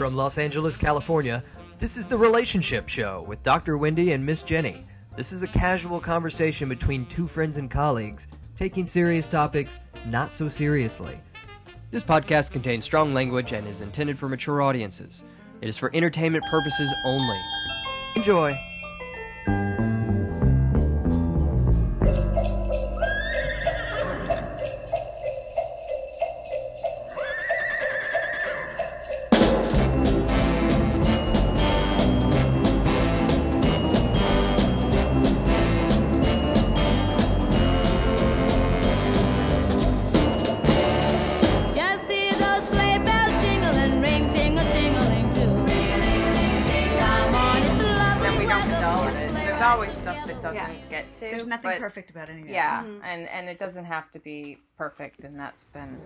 From Los Angeles, California, this is the Relationship Show with Dr. Wendy and Miss Jenni. This is a casual conversation between two friends and colleagues, taking serious topics not so seriously. This podcast contains strong language and is intended for mature audiences. It is for entertainment purposes only. Enjoy. Perfect about anything. of that. Yeah, mm-hmm. and and it doesn't have to be perfect, and that's been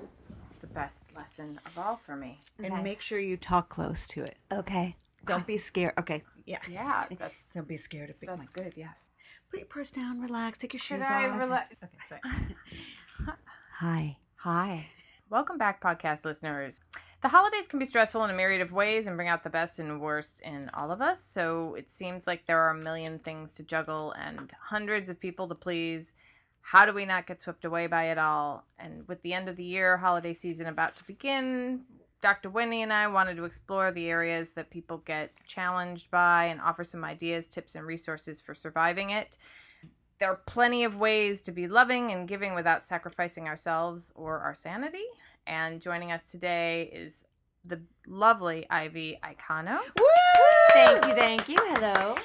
the best lesson of all for me. And make sure you talk close to it. Okay. Don't be scared. Okay. Yeah. Yeah, that's Don't be scared of big that's mic. good. Yes. Put your purse down, relax, take your shoes Should I off. relax? Okay, sorry. Hi. Hi. Welcome back, podcast listeners. The holidays can be stressful in a myriad of ways and bring out the best and worst in all of us. So it seems like there are a million things to juggle and hundreds of people to please. How do we not get swept away by it all? And with the end of the year, holiday season about to begin, Dr. Wendy and I wanted to explore the areas that people get challenged by and offer some ideas, tips, and resources for surviving it there are plenty of ways to be loving and giving without sacrificing ourselves or our sanity. And joining us today is the lovely Ivy Iocano. Thank you, thank you. Hello.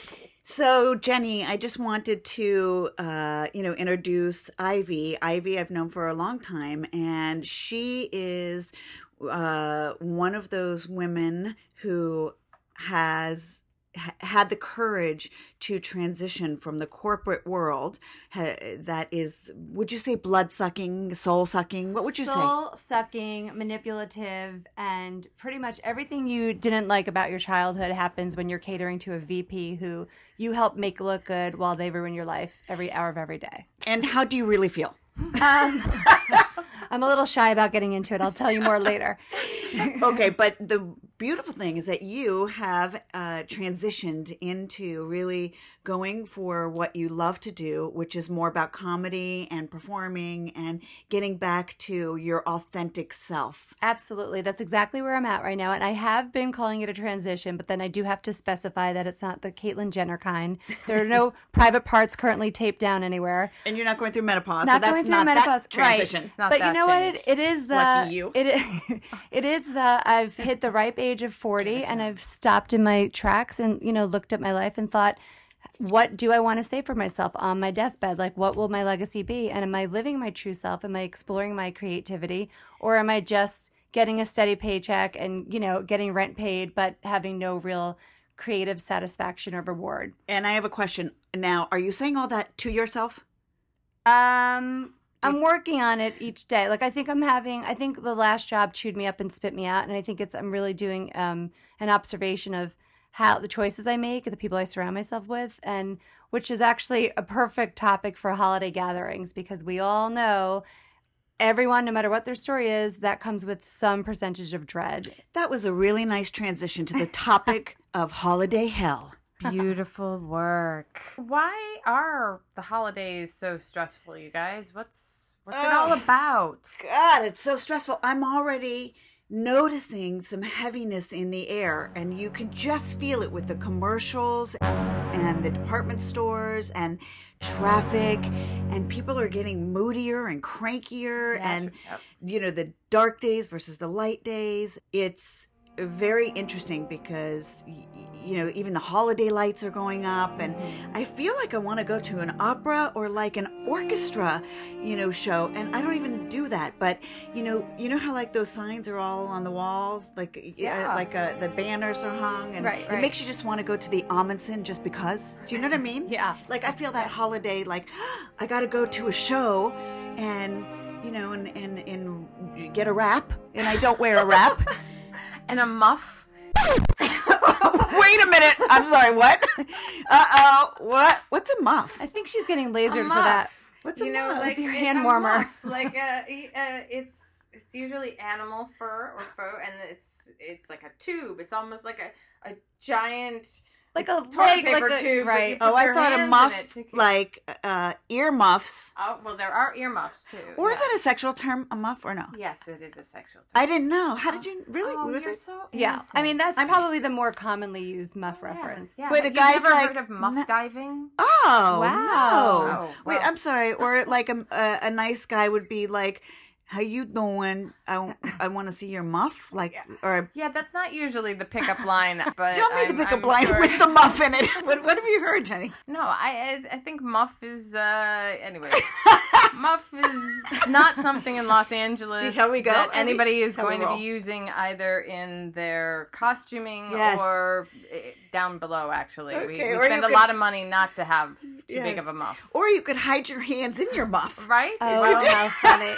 So, Jenni, I just wanted to, uh, you know, introduce Ivy. Ivy, I've known for a long time, and she is uh, one of those women who has ha- had the courage to transition from the corporate world ha- that is would you say blood sucking soul sucking what would you say Soul sucking, manipulative, and pretty much everything you didn't like about your childhood happens when you're catering to a VP who you help make look good while they ruin your life every hour of every day. and how do you really feel Um, I'm a little shy about getting into it. I'll tell you more later. okay, but the beautiful thing is that you have uh, transitioned into really going for what you love to do, which is more about comedy and performing and getting back to your authentic self. Absolutely. That's exactly where I'm at right now. And I have been calling it a transition, but then I do have to specify that it's not the Caitlyn Jenner kind. There are no private parts currently taped down anywhere. And you're not going through menopause, Not so that's going through not menopause, that transition. right? not but that you know what? It, it is the Lucky you. it is, it is the I've hit the ripe age of forty, and I've stopped in my tracks and you know looked at my life and thought, what do I want to say for myself on my deathbed? Like, what will my legacy be? And am I living my true self? Am I exploring my creativity, or am I just getting a steady paycheck and you know getting rent paid, but having no real creative satisfaction or reward? And I have a question now. Are you saying all that to yourself? Um, I'm working on it each day. Like I think I'm having. I think the last job chewed me up and spit me out, and I think it's. I'm really doing um an observation of how the choices I make, the people I surround myself with, and which is actually a perfect topic for holiday gatherings because we all know everyone, no matter what their story is, that comes with some percentage of dread. That was a really nice transition to the topic of holiday hell. Beautiful work. Why are the holidays so stressful, you guys? What's what's it all oh, about? God, it's so stressful. I'm already noticing some heaviness in the air, and you can just feel it with the commercials and the department stores and traffic, and people are getting moodier and crankier, and Yep. you know, the dark days versus the light days. It's very interesting because you know even the holiday lights are going up and i feel like i want to go to an opera or like an orchestra you know show and i don't even do that but you know you know how like those signs are all on the walls? Like yeah Yeah. like uh, the banners are hung and Right, it makes you just want to go to the Ahmanson just because? Do you know what i mean? Yeah. like i feel that holiday like i gotta go to a show and you know and and and get a wrap and i don't wear a wrap And a muff. Wait a minute. I'm sorry. What? Uh oh. What? What's a muff? I think she's getting lasered for that. muff. What's a you know, muff? like your a- hand a warmer. muff. Like uh, uh, it's it's usually animal fur or faux, and it's it's like a tube. It's almost like a a giant like a toilet leg, paper like a, tube. right? Oh, I thought a muff like uh, ear muffs. Oh well, there are ear muffs too. Or is yeah. that a sexual term, a muff, or no? Yes, it is a sexual. Term. I didn't know. How did you really? Oh, was you're it? so Yeah, I mean that's innocent. probably the more commonly used muff Yeah, reference. Yeah, But a guy's never like, heard of muff "Nah." diving? Oh Wow. no! Oh, Wait. I'm sorry. Or like a, a a nice guy would be like, "How you doing? I, I want to see your muff." Like, or Yeah, that's not usually the pickup line. But tell me I'm- the pickup I'm line sure- with the muff in it. what, what have you heard, Jenni? No, I I I think muff is uh anyway. muff is not something in Los Angeles See how we go, that anybody is going to be using either in their costuming Yes. or eh, down below. Actually, we, Okay, we or spend a could- lot of money not to have too big of a muff, Or you could hide your hands in your muff. right? Oh, well, how funny!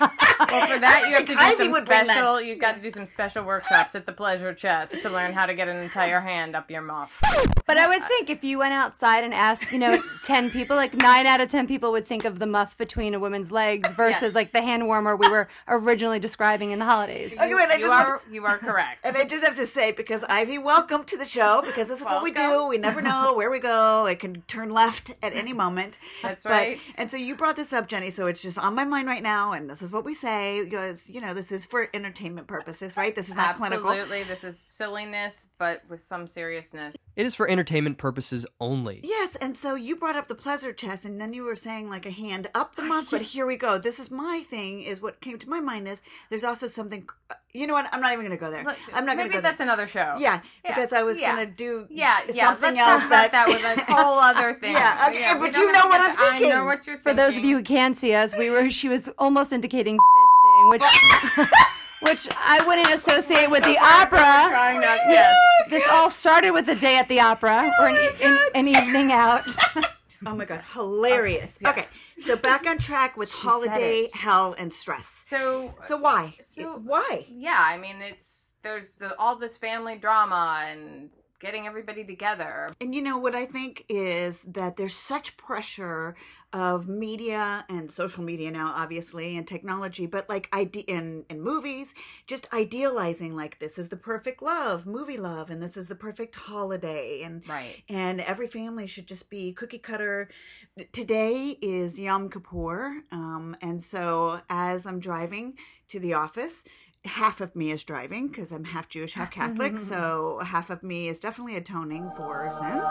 Well, for that you have to do Ivy some would bring that. special. You've got to do some special workshops at the Pleasure Chest to learn how to get an entire hand up your muff. but I would think if you went outside and asked, you know, ten people, like nine out of ten people would think of the muff between a woman's legs versus Yes. like the hand warmer we were originally describing in the holidays. Okay, wait, I you just are want- you are correct. And I just have to say, because Ivy, welcome to the show, because this is what we do. We never know where we go. It can turn left at any moment. That's But- right. And so you brought this up, Jenni, so it's just on my mind right now, and this is what we say, because, you know, this is for entertainment purposes, right? This is not clinical. Absolutely, this is silliness, but with some seriousness. It is for entertainment purposes only. Yes, and so you brought up the pleasure chest, and then you were saying like a hand up the muff. But here we go. This is my thing. Is what came to my mind is there's also something. Uh, you know what? I'm not even going to go there. Look, I'm not going Maybe to go that's there. another show. Yeah, Yeah, because I was yeah. going to do Yeah, yeah. something let's else that that was a whole other thing. Yeah, okay, we but you know what I'm to- I know what you're For those of you who can't see us, we were she was almost indicating fisting, which which I wouldn't associate with the opera. trying not. Oh yes. This all started with a day at the opera oh or an, e- an, an evening out. Oh my god, hilarious. Okay, so back on track with She holiday hell and stress. So So why? So- why? yeah, I mean, it's there's the all this family drama and getting everybody together. And you know what I think is that there's such pressure of media and social media now, obviously, and technology, but like ide- in in movies, just idealizing like this is the perfect love, movie love, and this is the perfect holiday, and Right. and every family should just be cookie cutter. Today is Yom Kippur, um, and so as I'm driving to the office. Half of me is driving because I'm half Jewish, half Catholic. Mm-hmm. so half of me is definitely atoning for sins,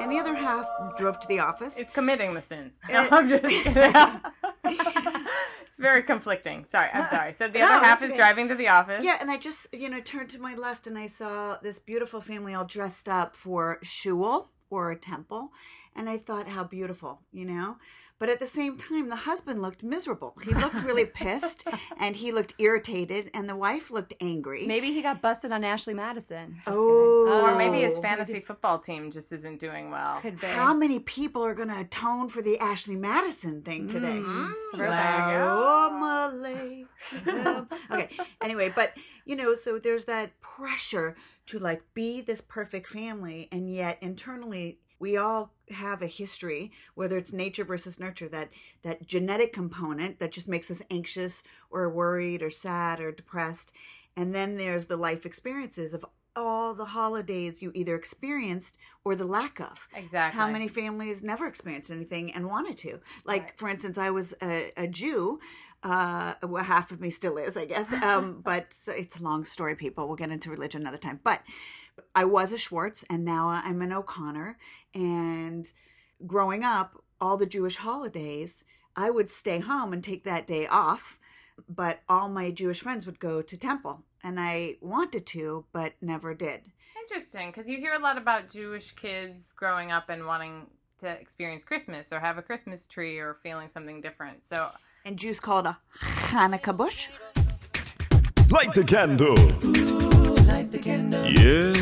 and the other half drove to the office. It's committing the sins. Uh, no, I'm just it's very conflicting. Sorry, I'm sorry. So the No, other half is okay. driving to the office. Yeah, and I just, you know, turned to my left and I saw this beautiful family all dressed up for shul or a temple. And I thought, how beautiful, you know? But at the same time, the husband looked miserable. He looked really pissed and he looked irritated, and the wife looked angry. Maybe he got busted on Ashley Madison. Just oh, Or maybe his fantasy football team just isn't doing well. Could be. How many people are going to atone for the Ashley Madison thing today? Mm, There you okay. Anyway, but you know, so there's that pressure to like be this perfect family, and yet internally we all have a history, whether it's nature versus nurture, that that genetic component that just makes us anxious or worried or sad or depressed, and then there's the life experiences of all the holidays you either experienced or the lack of. Exactly. How many families never experienced anything and wanted to? Like, for instance, I was a, a Jew. Uh, well, half of me still is, I guess. Um, but it's a long story, people. We'll get into religion another time. But I was a Schwartz, and now I'm an O'Connor. And growing up, all the Jewish holidays, I would stay home and take that day off. But all my Jewish friends would go to temple, and I wanted to, but never did. Interesting, because you hear a lot about Jewish kids growing up and wanting to experience Christmas or have a Christmas tree or feeling something different. So And Jews call it a Hanukkah bush. Light the candle. Yes.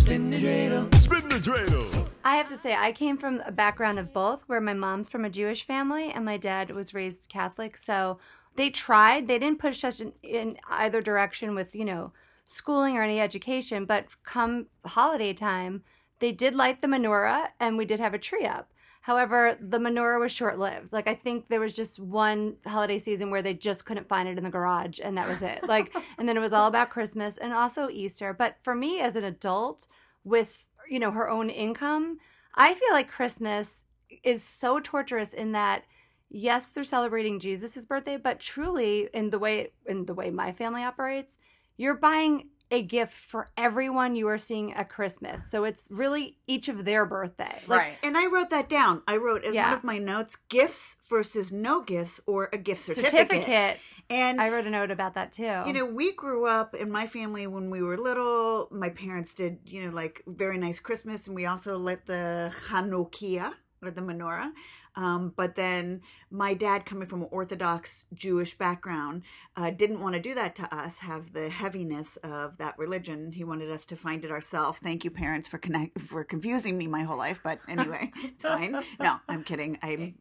Spin the dreidel. Spin the dreidel. I have to say, I came from a background of both, where my mom's from a Jewish family and my dad was raised Catholic. So they tried. They didn't push us in, in either direction with, you know, schooling or any education. But come holiday time, they did light the menorah and we did have a tree up. However, the menorah was short lived. Like I think there was just one holiday season where they just couldn't find it in the garage and that was it. Like and then it was all about Christmas and also Easter. But for me as an adult with, you know, her own income, I feel like Christmas is so torturous in that yes, they're celebrating Jesus' birthday, but truly in the way in the way my family operates, you're buying a gift for everyone you are seeing at Christmas. So it's really each of their birthday. Like, right. And I wrote that down. I wrote in one of my notes gifts versus no gifts or a gift certificate. certificate. And I wrote a note about that too. You know, we grew up in my family when we were little. My parents did, you know, like very nice Christmas, and we also lit the Hanukkah or the menorah. Um, but then my dad, coming from an Orthodox Jewish background, uh, didn't want to do that to us. Have the heaviness of that religion. He wanted us to find it ourselves. Thank you, parents, for connect for confusing me my whole life. But anyway, it's fine. No, I'm kidding. I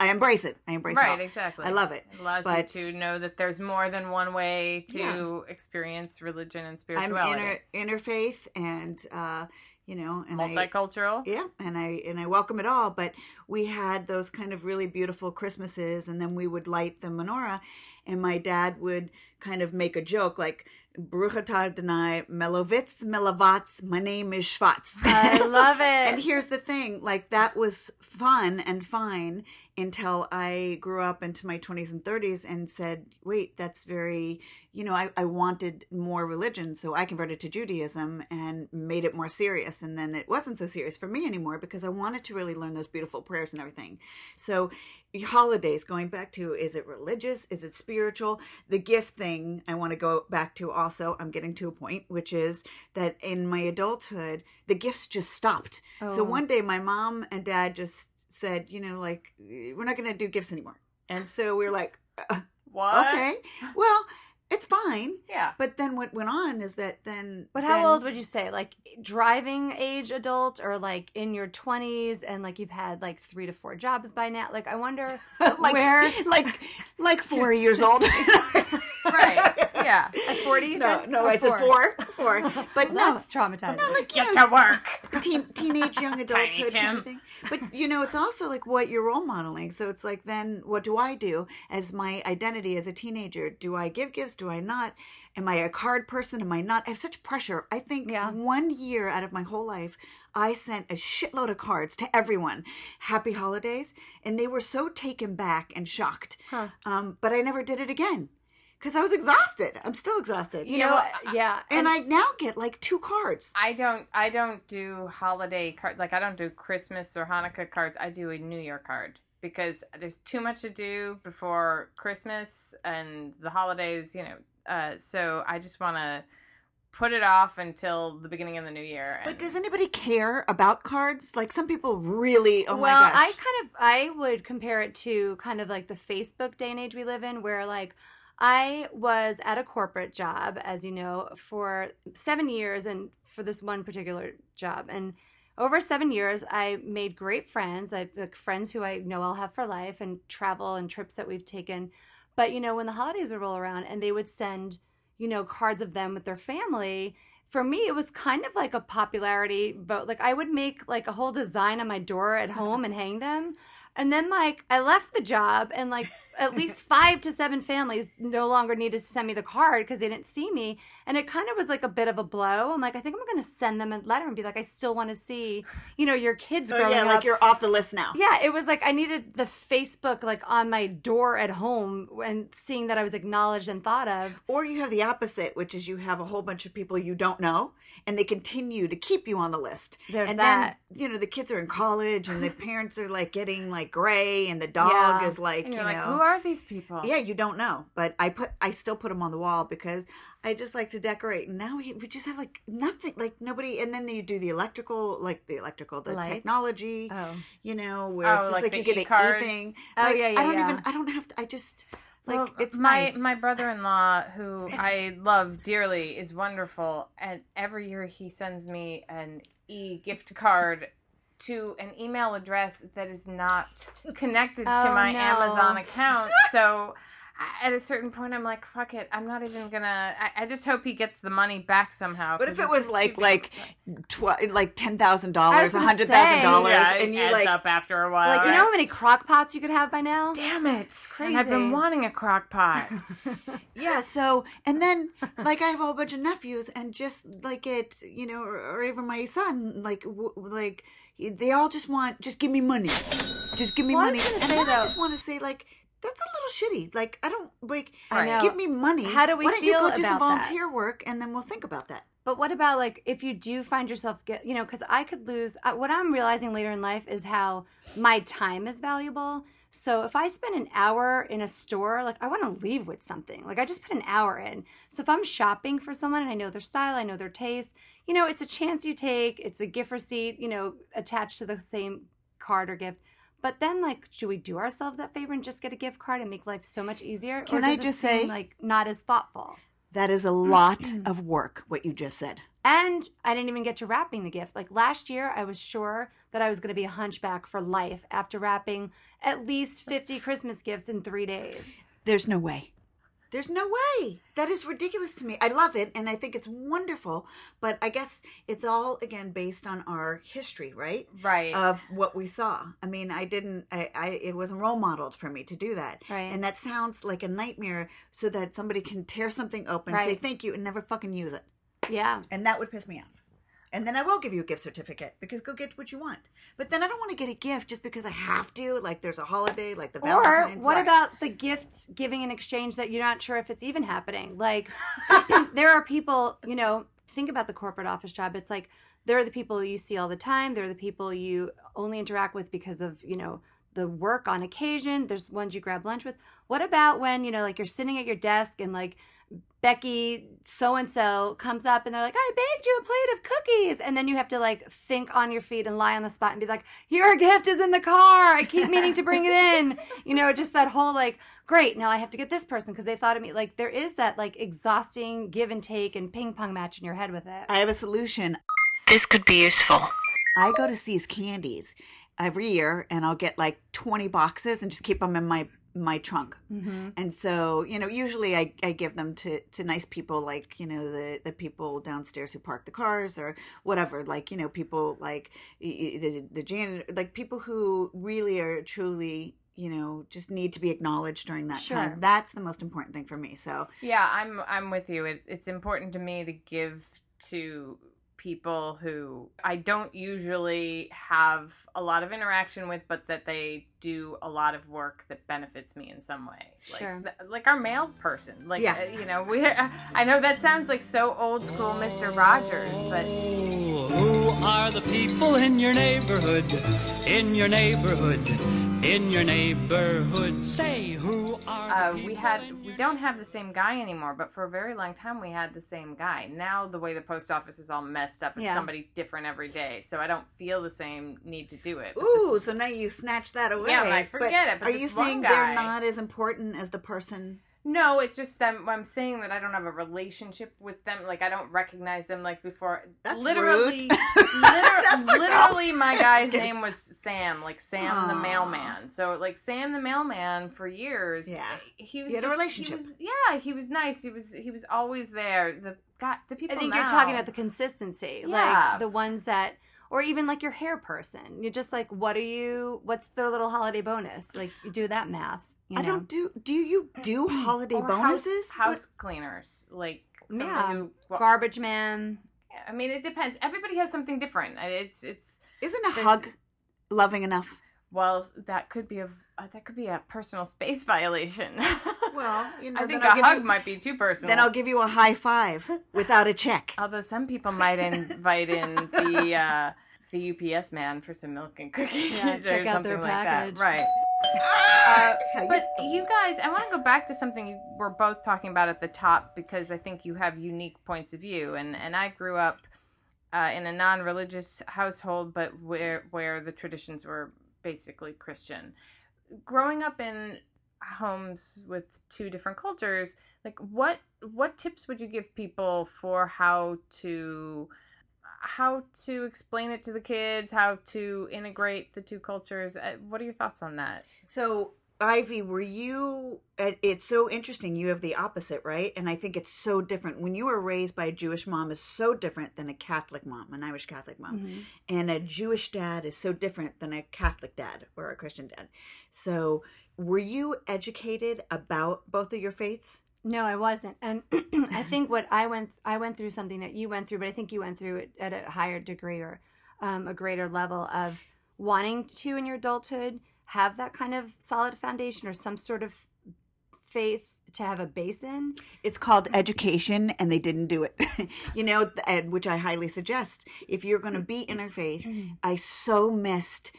I embrace it. I embrace it. Right, exactly. I love it. It allows But- you to know that there's more than one way to experience religion and spirituality. I'm inter interfaith and uh you know and I, Multicultural. yeah and i and i welcome it all but we had those kind of really beautiful christmases and then we would light the menorah and my dad would kind of make a joke like Baruch atah melovitz melavats my name is Schwartz. I love it. and here's the thing like that was fun and fine until i grew up into my 20s and 30s and said wait that's very you know I, I wanted more religion so i converted to judaism and made it more serious and then it wasn't so serious for me anymore because i wanted to really learn those beautiful prayers and everything so holidays going back to is it religious is it spiritual the gift thing i want to go back to also i'm getting to a point which is that in my adulthood the gifts just stopped so Oh. one day my mom and dad just said you know like we're not going to do gifts anymore and so we were like uh, What? okay well it's fine Yeah. but then what went on is that then But how then- old would you say? Like driving age adult or like in your 20s and like you've had like three to four jobs by now? Like I wonder like where like like four years old Right. Yeah. at forty. no no i said four four but no That's traumatizing. no like you Get know, to work. teen, teenage young adulthood kind Tim. of thing. But you know, it's also like what you're role modeling. So it's like then what do I do as my identity as a teenager? Do I give gifts? Do I not? Am I a card person? Am I not? I have such pressure. I think Yeah. one year out of my whole life, I sent a shitload of cards to everyone. Happy holidays. And they were so taken back and shocked. Um, but I never did it again. Because I was exhausted. I'm still exhausted. you know, yeah. and I now get like two cards. I don't I don't do holiday card like I don't do Christmas or Hanukkah cards. I do a New Year card because there's too much to do before Christmas and the holidays, you know. Uh, so I just want to put it off until the beginning of the new year. But does anybody care about cards? Like some people really. Oh well, my gosh! I kind of I would compare it to kind of like the Facebook day and age we live in, where like I was at a corporate job, as you know, for seven years, and for this one particular job, and over seven years, I made great friends. I've like friends who I know I'll have for life, and travel and trips that we've taken. But you know, when the holidays would roll around, and they would send you know cards of them with their family for me it was kind of like a popularity vote like i would make like a whole design on my door at mm-hmm. home and hang them and then like i left the job and like at least five to seven families no longer needed to send me the card because they didn't see me and it kind of was like a bit of a blow i'm like i think i'm going to send them a letter and be like i still want to see you know your kids Oh, growing yeah, up like you're off the list now. yeah, it was like I needed the Facebook like on my door at home and seeing that I was acknowledged and thought of. Or you have the opposite, which is you have a whole bunch of people you don't know, and they continue to keep you on the list. There's and that. then you know the kids are in college, and the parents are like getting like gray, and the dog Yeah. is like you you're like, who are these people? yeah, you don't know, but I put I still put them on the wall because I just like to decorate. And now we, we just have like nothing, like nobody. And then you do the electrical, like the electrical, the Lights? technology. Oh. You know, where Oh, it's just like like, you get e-cards? a thing. Oh, Like, yeah, yeah, I don't yeah. even. I don't have to. I just like Well, it's my nice. my brother-in-law who I love dearly is wonderful and every year he sends me an e-gift card to an email address that is not connected to Oh, my no. Amazon account so at a certain point, I'm like, fuck it. I'm not even gonna. I, I just hope he gets the money back somehow. But if it was like like big. tw- like ten thousand dollars, a hundred thousand dollars, yeah, and it you adds like up after a while. like you know how many crock pots you could have by now? Damn it! It's crazy. And I've been wanting a crock pot. Yeah, so and then like I have a whole bunch of nephews, and just like it, you know, or, or even my son, like w- like they all just want just give me money, just give me Well, I was money, gonna and say, then I though- just want to say like that's a little shitty. Like I don't like I know. give me money. How do we Why don't you feel go do some about that? volunteer work, and then we'll think about that. But what about like if you do find yourself get you know because I could lose uh, what I'm realizing later in life is how my time is valuable. So if I spend an hour in a store, like I want to leave with something. Like I just put an hour in. So if I'm shopping for someone and I know their style, I know their taste, you know, it's a chance you take. It's a gift receipt, you know, attached to the same card or gift. But then, like, should we do ourselves that favor and just get a gift card and make life so much easier? Can or I just seem, say- like, not as thoughtful? That is a lot of work. What you just said. And I didn't even get to wrapping the gift. Like last year, I was sure that I was going to be a hunchback for life after wrapping at least 50 Christmas gifts in three days. There's no way. There's no way. That is ridiculous to me. I love it and I think it's wonderful, but I guess it's all again based on our history, right? Right. Of what we saw. I mean, I didn't I, I it wasn't role modeled for me to do that. Right. And that sounds like a nightmare so that somebody can tear something open, say thank you and never fucking use it. Yeah. And that would piss me off. And then I will give you a gift certificate because go get what you want. But then I don't want to get a gift just because I have to. Like there's a holiday, like the Valentine's. Or what about the gifts giving in exchange that you're not sure if it's even happening? Like, there are people, you know, think about the corporate office job. It's like there are the people you see all the time, there are the people you only interact with because of, you know, the work on occasion. There's ones you grab lunch with. What about when, you know, like you're sitting at your desk and like Becky so and so comes up and they're like, I baked you a plate of cookies. And then you have to like think on your feet and lie on the spot and be like, Your gift is in the car. I keep meaning to bring it in. You know, just that whole like, great, now I have to get this person because they thought of me. Like, there is that like exhausting give and take and ping pong match in your head with it. I have a solution. This could be useful. I go to See's Candies every year, and I'll get like twenty boxes and just keep them in my my trunk. Mm-hmm. And so, you know, usually I, I give them to, to nice people like, you know, the, the people downstairs who park the cars or whatever, like, you know, people like the, the janitor, like people who really are truly, you know, just need to be acknowledged during that Sure. time. That's the most important thing for me. So Yeah, I'm I'm with you. It, it's important to me to give to people who I don't usually have a lot of interaction with, but that they do a lot of work that benefits me in some way. Like, Sure. th- like our mail person. Like, Yeah. uh, you know, we. I know that sounds like so old school, Mister Rogers, but Who are the people in your neighborhood? In your neighborhood? In your neighborhood? Say, who are the uh, we had we don't have the same guy anymore but for a very long time we had the same guy now the way the post office is all messed up it's Yeah. somebody different every day so i don't feel the same need to do it But Ooh, this- so now you snatch that away. Yeah, I'm like, forget it, but are you saying guy- they're not as important as the person? No it's just I'm, I'm saying that i don't have a relationship with them like i don't recognize them like before That's literally rude. liter- That's fucked literally my guy's name was sam like sam the mailman so like sam the mailman for years Yeah. Eh, he was You had a just- relationship. he was, yeah he was nice he was he was always there the God, the people I think now, you're talking about the consistency, Yeah. like the ones that, or even like your hair person. You're just like, what are you? What's their little holiday bonus? Like you do that math. You I don't do. Do you do holiday Or bonuses? house, house cleaners like Yeah. who well, Garbage man. I mean it depends everybody has something different it's it's Isn't a hug loving enough? well that could be a uh, that could be a personal space violation Well, you know, I think then I'll a hug you- might be too personal Then I'll give you a high five without a check. although some people might invite in the uh the UPS man for some milk and cookies Yeah, or check out their something like package. that right How But you guys, I want to go back to something you were both talking about at the top because I think you have unique points of view, and and I grew up uh, in a non-religious household, but where where the traditions were basically Christian. Growing up in homes with two different cultures, like what what tips would you give people for how to how to explain it to the kids, how to integrate the two cultures? Uh, What are your thoughts on that? So Ivy, were you? It's so interesting. You have the opposite, right? And I think it's so different. When you were raised by a Jewish mom, is so different than a Catholic mom, an Irish Catholic mom, Mm-hmm. and a Jewish dad is so different than a Catholic dad or a Christian dad. So, were you educated about both of your faiths? No, I wasn't. And I think what I went I went through something that you went through, but I think you went through it at a higher degree or um, a greater level of wanting to in your adulthood have that kind of solid foundation or some sort of faith to have a base in. It's called education, and they didn't do it. you know, and which I highly suggest. If you're going to be interfaith, I so missed.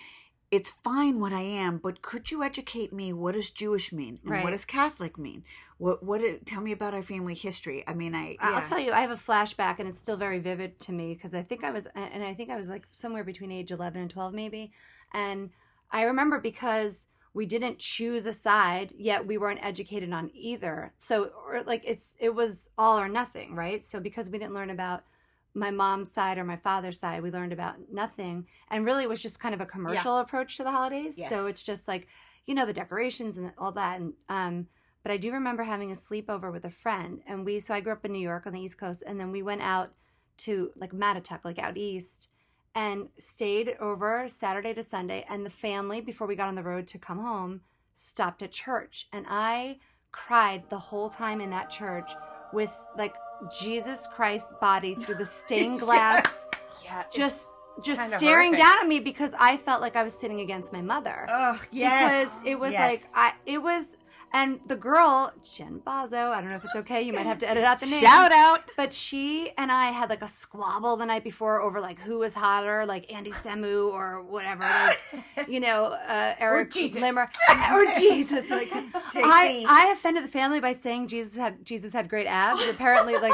It's fine what I am, but could you educate me? What does Jewish mean, and Right. what does Catholic mean? What what? It, tell me about our family history. I mean, I yeah. I'll tell you, I have a flashback, and it's still very vivid to me because I think I was, and I think I was like somewhere between age eleven and twelve, maybe. And I remember because we didn't choose a side, yet we weren't educated on either. So, or like it's it was all or nothing, right? So because we didn't learn about my mom's side or my father's side, we learned about nothing, and really it was just kind of a commercial approach to the holidays. So it's just like you know the decorations and all that, and um. But I do remember having a sleepover with a friend, and we. So I grew up in New York on the East Coast, and then we went out to like Mattituck, like out east, and stayed over Saturday to Sunday. And the family, before we got on the road to come home, stopped at church, and I cried the whole time in that church with like Jesus Christ's body through the stained glass, Yeah, just just staring horrific. down at me because I felt like I was sitting against my mother Ugh, yes. because it was Yes. like I it was and the girl Jen Bazo I don't know if it's okay you might have to edit out the name shout out. but she and I had like a squabble the night before over like who was hotter like Andy Semu or whatever it is you know uh, Eric Jesus. Limmer or Jesus like I I offended the family by saying Jesus had Jesus had great abs apparently like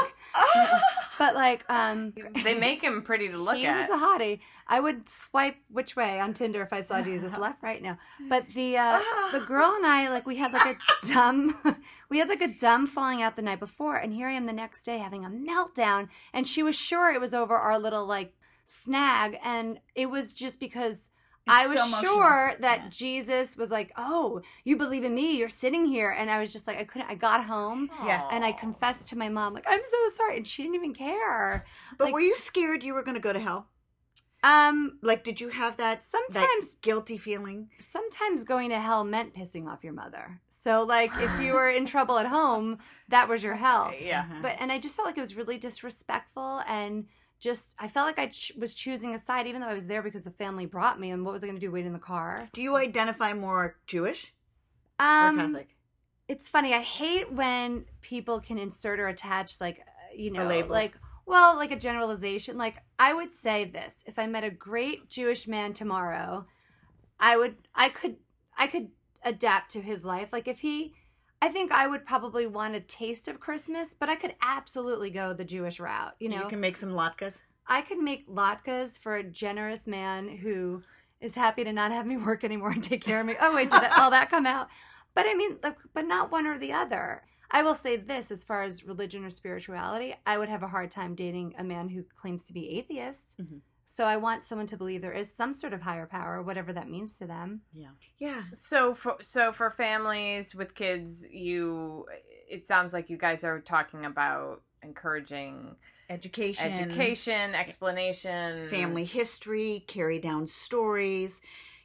but like um they make him pretty to look he at. He was a hottie. I would swipe which way on Tinder if I saw Jesus, left, right, now. But the uh, the girl and I, like, we had like a dumb, we had like a dumb falling out the night before, and here I am the next day having a meltdown, and she was sure it was over our little like snag, and it was just because. I was so sure that Jesus was like, "Oh, you believe in me? You're sitting here," and I was just like, I couldn't. I got home, Yeah. and I confessed to my mom, like, "I'm so sorry," and she didn't even care. But Like- were you scared you were going to go to hell? Um, Like, did you have that that Sometimes- guilty feeling? sometimes going to hell meant pissing off your mother. So like if you were in trouble at home, that was your hell. yeah. But and I just felt like it was really disrespectful and just I felt like I ch- was choosing a side even though I was there because the family brought me and what was I going to do wait in the car? Do you identify more Jewish or Um Catholic? it's funny. I hate when people can insert or attach like uh, you know like well like a generalization. Like I would say this: if I met a great Jewish man tomorrow, I would I could I could adapt to his life. Like if he I think I would probably want a taste of Christmas, but I could absolutely go the Jewish route. You know, you can make some latkes. I could make latkes for a generous man who is happy to not have me work anymore and take care of me. Oh wait, did that, all that come out? But I mean, but not one or the other. I will say this: as far as religion or spirituality, I would have a hard time dating a man who claims to be atheist. Mhm. So I want someone to believe there is some sort of higher power, whatever that means to them. Yeah. Yeah. So for so for families with kids, you it sounds like you guys are talking about encouraging Education. education, explanation, family history, carry down stories.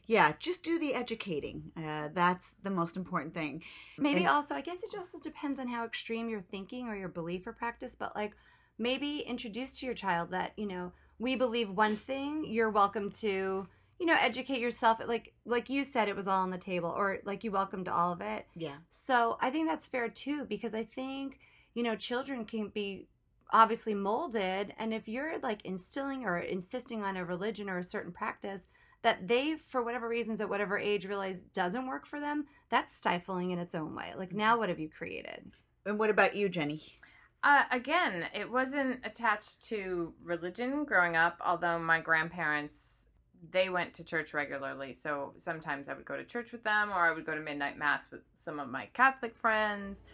Yeah, just do the educating. Uh, that's the most important thing. Maybe And- also, I guess it also depends on how extreme your thinking or your belief or practice, but like maybe introduce to your child that, you know, we believe one thing, you're welcome to, you know, educate yourself. Like, like you said, it was all on the table, or like you welcomed all of it. Yeah. So I think that's fair too, because I think, you know, children can be obviously molded. And if you're like instilling or insisting on a religion or a certain practice that they, for whatever reasons at whatever age, realize doesn't work for them, that's stifling in its own way. Like, now mm-hmm. what have you created? And what about you, Jenni? Uh, again, it wasn't attached to religion growing up, although my grandparents they went to church regularly. So sometimes I would go to church with them, or I would go to midnight mass with some of my Catholic friends.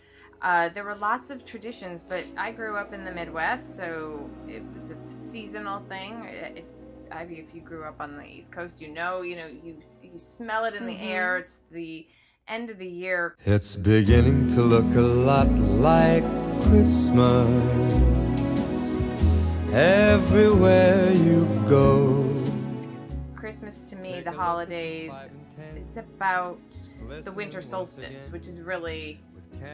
Uh, there were lots of traditions, but I grew up in the Midwest, so it was a seasonal thing. If Ivy, if you grew up on the East Coast, you know, you know, you you smell it in the Mhm. air. It's the end of the year. It's beginning to look a lot like Christmas everywhere you go. Christmas to me, the holidays, it's about the winter solstice, which is really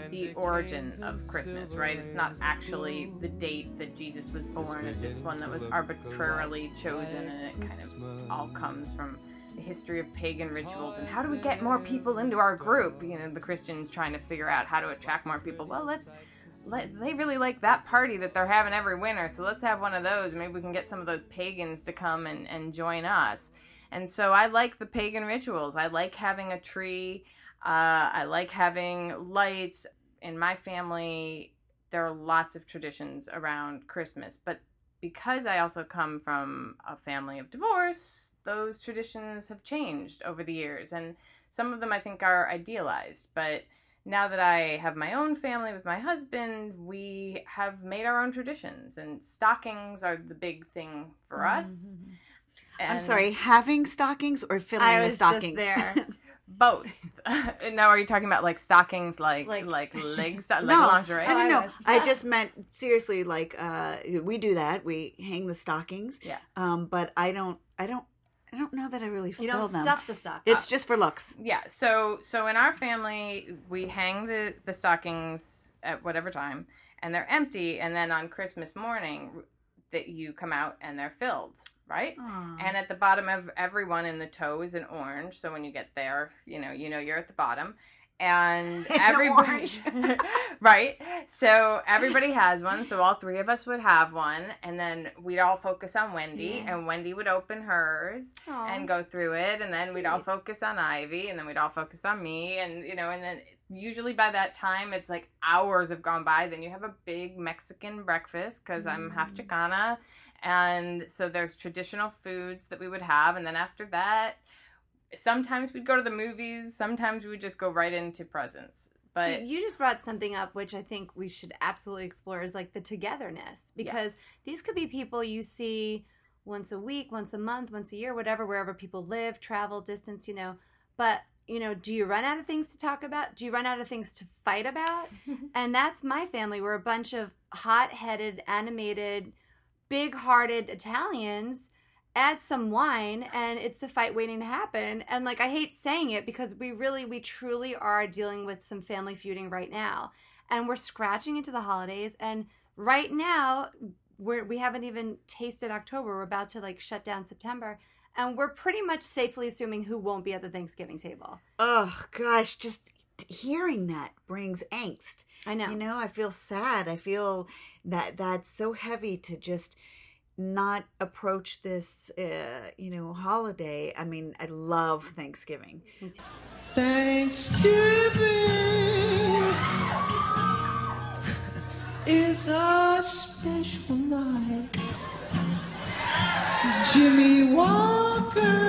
the origin of Christmas, right? It's not actually the date that Jesus was born, it's just one that was arbitrarily chosen, and it kind of all comes from the history of pagan rituals and how do we get more people into our group? You know, the Christians trying to figure out how to attract more people. Well, let's let, they really like that party that they're having every winter, so let's have one of those. Maybe we can get some of those pagans to come and, and join us. And so I like the pagan rituals. I like having a tree. Uh, I like having lights. In my family, there are lots of traditions around Christmas, but because I also come from a family of divorce, those traditions have changed over the years. And some of them I think are idealized. But now that I have my own family with my husband, we have made our own traditions. And stockings are the big thing for us. Mm-hmm. I'm sorry, having stockings or filling I the was just stockings? there. Both. now, are you talking about like stockings, like like, Like- leg sto- like no, lingerie? I don't I know. I just meant seriously. Like uh, we do that. We hang the stockings. Yeah. Um, but I don't. I don't. I don't know that I really You don't them. stuff the stock. It's just for looks. yeah so so in our family we hang the the stockings at whatever time and they're empty and then on christmas morning that you come out and they're filled right? And at the bottom of everyone in the toe is an orange. So when you get there you know you know you're at the bottom and everybody right? So everybody has one so all three of us would have one and then we'd all focus on wendy and wendy would open hers Aw. and go through it and then we'd all focus on ivy and then we'd all focus on me and you know and then usually by that time it's like hours have gone by then you have a big mexican breakfast because i'm half chicana and so there's traditional foods that we would have and then after that sometimes we'd go to the movies sometimes we would just go right into presents but See, you just brought something up which I think we should absolutely explore is like the togetherness because Yes. these could be people you see once a week, once a month, once a year, whatever, wherever people live, travel, distance, you know. But, you know, do you run out of things to talk about? Do you run out of things to fight about? and that's my family. We're a bunch of hot headed, animated, big hearted Italians. Add some wine and it's a fight waiting to happen. And like I hate saying it because we really, we truly are dealing with some family feuding right now. And we're scratching into the holidays. And right now, we're we haven't even tasted October. We're about to like shut down September. And we're pretty much safely assuming who won't be at the Thanksgiving table. Oh gosh, just hearing that brings angst. I know. You know, I feel sad. I feel that that's so heavy to just not approach this, uh, you know, holiday. I mean, I love Thanksgiving. Thanksgiving is a special night. Jimmy Walker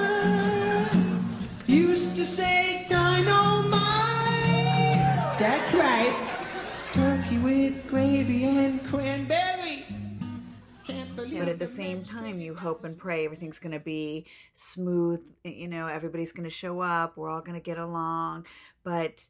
Can't But at the same time, you hope and pray everything's going to be smooth. You know, everybody's going to show up. We're all going to get along. But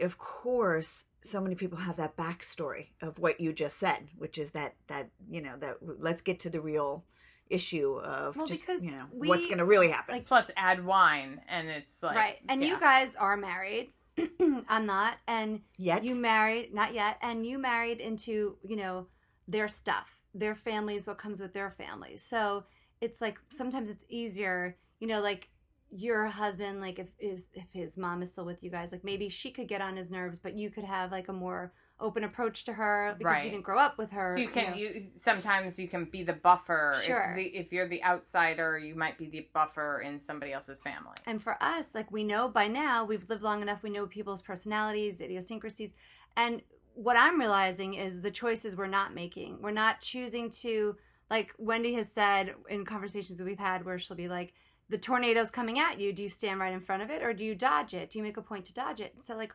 of course, so many people have that backstory of what you just said, which is that that you know that let's get to the real issue of Well, just because you know we- what's going to really happen. like- plus add wine and it's like right. And you guys are married. I'm not. And Yet. you married, not yet. And you married into, you know, their stuff, their families, what comes with their families. So it's like sometimes it's easier, you know, like your husband, like if is if his mom is still with you guys, like maybe she could get on his nerves, but you could have like a more open approach to her because Right. you didn't grow up with her. So you can know. you sometimes you can be the buffer. Sure. If, the, if you're the outsider, you might be the buffer in somebody else's family. And for us, like we know by now, we've lived long enough, we know people's personalities, idiosyncrasies. And what I'm realizing is the choices we're not making. We're not choosing to, like Wendy has said in conversations that we've had, where she'll be like, the tornado's coming at you. Do you stand right in front of it or do you dodge it? Do you make a point to dodge it? So, like,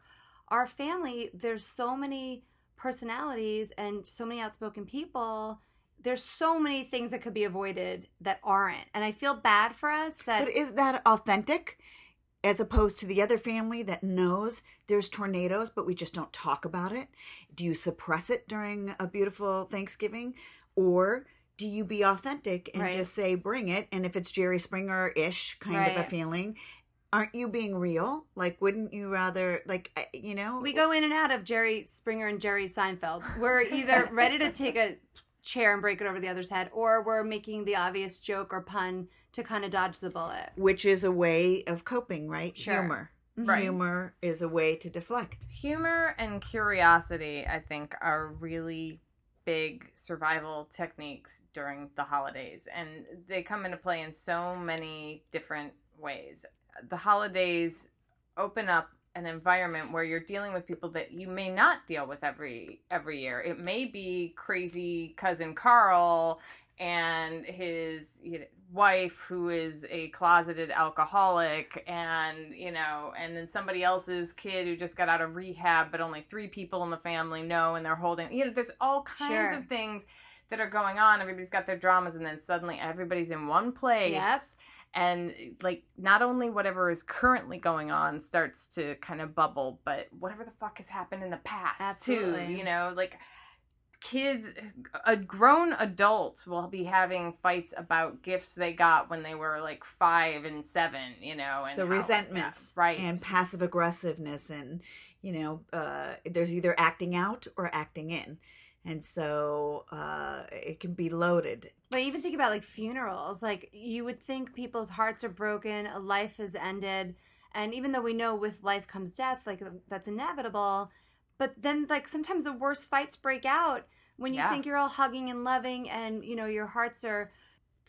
our family, there's so many personalities and so many outspoken people. There's so many things that could be avoided that aren't. And I feel bad for us that. But is that authentic? As opposed to the other family that knows there's tornadoes, but we just don't talk about it? Do you suppress it during a beautiful Thanksgiving? Or do you be authentic and Right. just say, bring it? And if it's Jerry Springer ish kind of a feeling, aren't you being real? Like, wouldn't you rather, like, you know? We go in and out of Jerry Springer and Jerry Seinfeld. We're either ready to take a chair and break it over the other's head, or we're making the obvious joke or pun to kind of dodge the bullet. which is a way of coping, right? Sure. Mm-hmm. Humor. Right. Humor is a way to deflect. Humor and curiosity, I think, are really big survival techniques during the holidays, and they come into play in so many different ways. The holidays open up an environment where you're dealing with people that you may not deal with every every year. It may be crazy cousin Carl and his you know, wife who is a closeted alcoholic and you know and then somebody else's kid who just got out of rehab but only three people in the family know and they're holding you know there's all kinds Sure. of things that are going on everybody's got their dramas and then suddenly everybody's in one place Yep. And like not only whatever is currently going on starts to kind of bubble but whatever the fuck has happened in the past too you know like kids a grown adults will be having fights about gifts they got when they were like five and seven you know and so how- resentments, yeah, right. and passive aggressiveness, and you know, uh, there's either acting out or acting in, and so uh, it can be loaded. But even think about like funerals. Like you would think people's hearts are broken, a life has ended, and even though we know with life comes death, like that's inevitable, but then like sometimes the worst fights break out when you Yeah. think you're all hugging and loving and you know your hearts are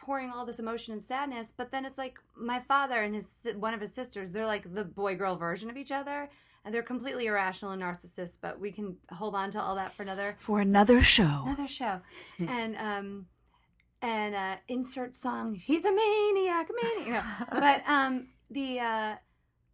pouring all this emotion and sadness, but then it's like my father and his one of his sisters, they're like the boy girl version of each other. And they're completely irrational and narcissists, but we can hold on to all that for another For another show, another show and um and uh insert song he's a maniac maniac but um the uh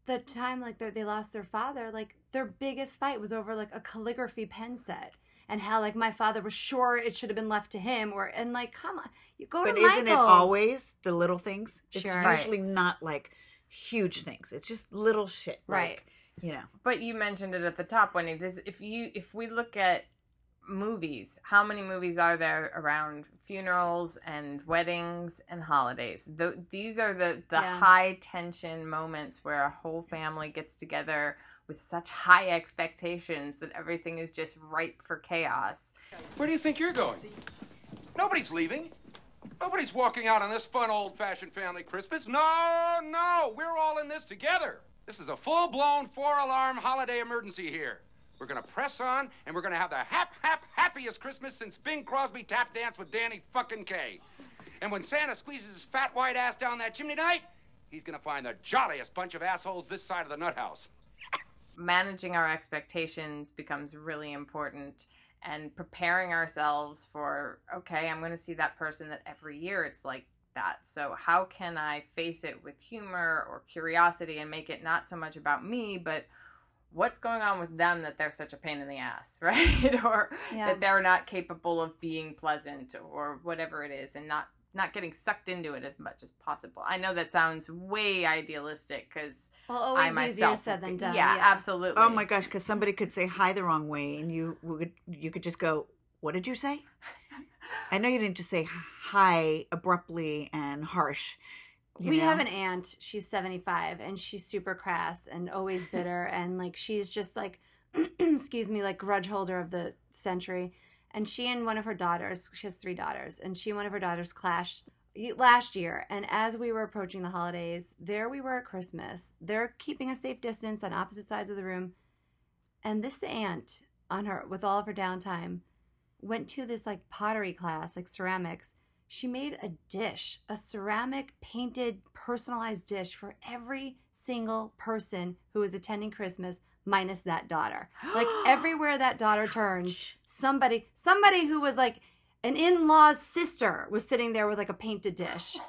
the time like they they lost their father like their biggest fight was over like a calligraphy pen set and how like my father was sure it should have been left to him or and like come on you go but to isn't it always the little things? It's Sure. Right. usually not like huge things. It's just little shit, like, Right. You know, but you mentioned it at the top wendy this if you if we look at movies how many movies are there around funerals and weddings and holidays Th- these are the the Yeah. high tension moments where a whole family gets together with such high expectations that everything is just ripe for chaos Where do you think you're going? Nobody's leaving. Nobody's walking out on this fun old-fashioned family Christmas. No, no, we're all in this together. This is a full-blown four-alarm holiday emergency here. We're gonna press on, and we're gonna have the hap hap happiest Christmas since Bing Crosby tap danced with Danny fucking Kaye. And when Santa squeezes his fat white ass down that chimney tonight, he's gonna find the jolliest bunch of assholes this side of the nut house. managing our expectations becomes really important and preparing ourselves for okay i'm going to see that person that every year it's like that. So how can i face it with humor or curiosity and make it not so much about me but what's going on with them that they're such a pain in the ass right? Or Yeah. that they're not capable of being pleasant or whatever it is and not not getting sucked into it as much as possible. I know that sounds way idealistic because well I always easier said than would be- done yeah, absolutely. Oh my gosh, because somebody could say hi the wrong way, and you would you could just go, "What did you say?" I know you didn't just say hi abruptly and harsh. we know? have an aunt she's 75 and she's super crass and always bitter and like she's just like excuse me like grudge holder of the century and she and one of her daughters she has three daughters and she and one of her daughters clashed last year and as we were approaching the holidays there we were at christmas they're keeping a safe distance on opposite sides of the room and this aunt on her with all of her downtime went to this like pottery class like ceramics she made a dish, a ceramic painted personalized dish for every single person who was attending Christmas minus that daughter. Like everywhere that daughter turned, somebody somebody who was like an in-law's sister was sitting there with like a painted dish.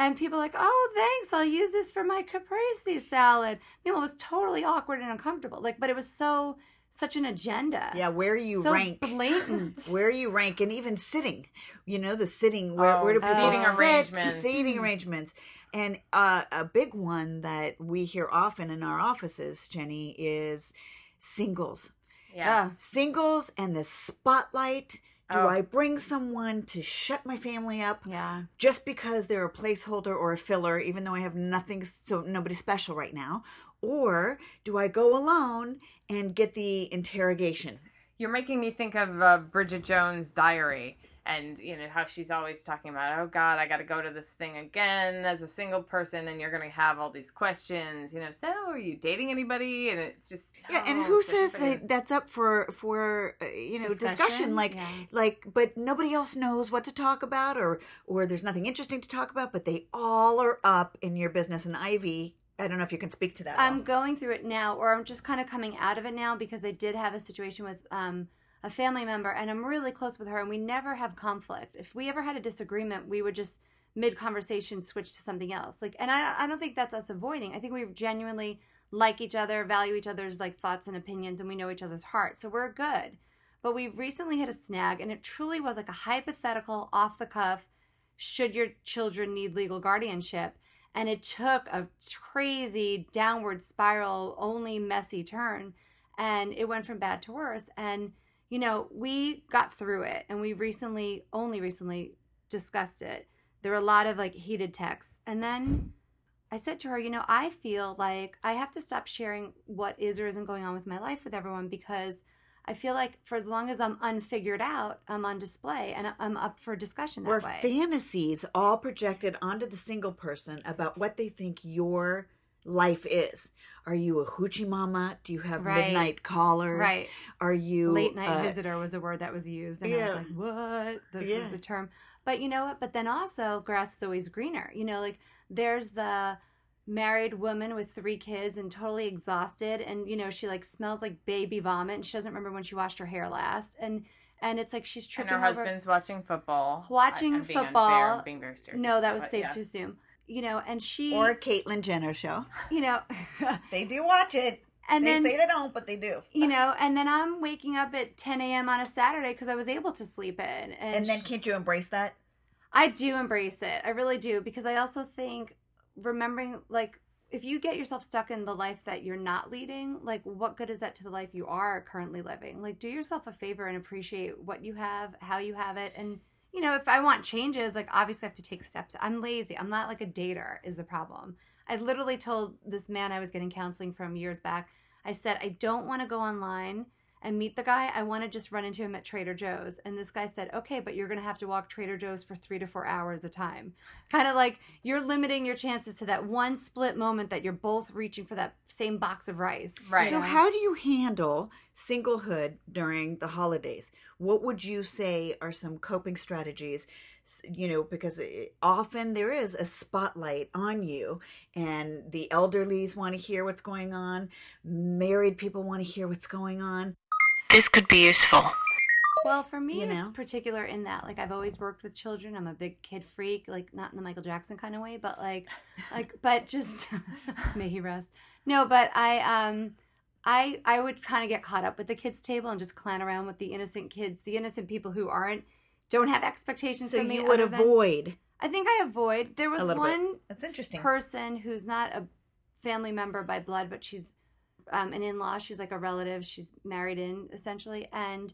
And people like, "Oh, thanks. I'll use this for my caprese salad." Meanwhile, it was totally awkward and uncomfortable. Like, but it was so such an agenda. Yeah, where you so rank. blatant. Where you rank, and even sitting, you know, the sitting. Where, Oh, where do people seating sit? arrangements. Seating arrangements. And uh, a big one that we hear often in our offices, Jenni, is singles. Yeah. Singles and the spotlight. Do Oh. I bring someone to shut my family up Yeah. just because they're a placeholder or a filler, even though I have nothing, so nobody special right now? Or do I go alone and get the interrogation? You're making me think of uh, Bridget Jones' diary and you know how she's always talking about oh god i got to go to this thing again as a single person and you're going to have all these questions you know so are you dating anybody and it's just Yeah, and who says that that's up for for uh, you know discussion? Discussion? Like Yeah. like, but nobody else knows what to talk about, or or there's nothing interesting to talk about. But they all are up in your business. And Ivy, I don't know if you can speak to that. I'm going through it now, or I'm just kind of coming out of it now because I did have a situation with um, a family member, and I'm really close with her, and we never have conflict. If we ever had a disagreement, we would just mid conversation switch to something else. Like, and I, I don't think that's us avoiding. I think we genuinely like each other, value each other's like thoughts and opinions, and we know each other's heart, so we're good. But we recently hit a snag, and it truly was like a hypothetical, off the cuff. Should your children need legal guardianship? And it took a crazy downward spiral only messy turn and it went from bad to worse. And you know we got through it and we recently only recently discussed it. There were a lot of like heated texts. And then i said to her you know i feel like i have to stop sharing what is or isn't going on with my life with everyone because i feel like for as long as i'm unfigured out i'm on display and i'm up for discussion that Were way fantasies all projected onto the single person about what they think your life is? Are you a hoochie mama? Do you have Right. midnight callers? Right. Are you late night uh, visitor was a word that was used and i was like what this Yeah. was the term but you know what but then also grass is always greener you know like there's the married woman with three kids and totally exhausted and you know she like smells like baby vomit and she doesn't remember when she washed her hair last and and it's like she's and tripping her over husband's watching football Watching I- I'm being football. unfair, being very stereotypical, no that was but saved yes. too soon you know and she or Caitlyn Jenner show? you know They do watch it. and they then say they don't, but they do. you know and then i'm waking up at 10 a.m on a saturday because i was able to sleep in and, And then sh- can't you embrace that? I do embrace it. I really do because I also think remembering like if you get yourself stuck in the life that you're not leading, like what good is that to the life you are currently living? Like do yourself a favor and appreciate what you have, how you have it and you know, if I want changes, like obviously I have to take steps. I'm lazy. I'm not like a dater is the problem. I literally told this man I was getting counseling from years back. I said I don't want to go online and meet the guy. I want to just run into him at Trader Joe's. And this guy said, okay, but you're going to have to walk Trader Joe's for three to four hours a time. Kind of like you're limiting your chances to that one split moment that you're both reaching for that same box of rice. Right. So, how do you handle singlehood during the holidays? What would you say are some coping strategies? You know, because it, often there is a spotlight on you, and the elderlies want to hear what's going on, married people want to hear what's going on. This could be useful. Well, for me, You it's particular in that, like, I've always worked with children. I'm a big kid freak, like, not in the Michael Jackson kind of way, but like, like, but just may he rest. No, but I, um, I, I would kind of get caught up with the kids' table and just clown around with the innocent kids, the innocent people who aren't, don't have expectations So me. you would other than- avoid. I think I avoid. There was A little bit. one That's interesting. person who's not a family member by blood, but she's um, an in-law. She's like a relative. She's married in essentially, and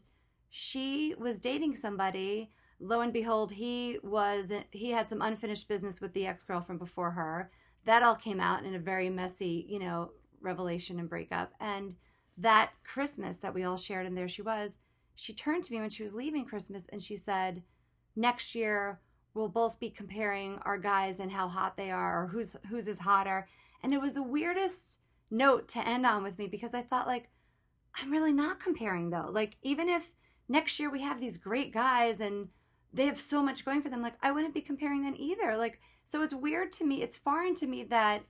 she was dating somebody. Lo and behold, he was he had some unfinished business with the ex-girlfriend before her. That all came out in a very messy, you know, revelation and breakup. And that Christmas that we all shared, and there she was. She turned to me when she was leaving Christmas, and she said, "Next year." we'll both be comparing our guys and how hot they are or who's whose is hotter and it was the weirdest note to end on with me because i thought like i'm really not comparing though. Like even if next year we have these great guys and they have so much going for them like i wouldn't be comparing them either. Like so it's weird to me it's foreign to me that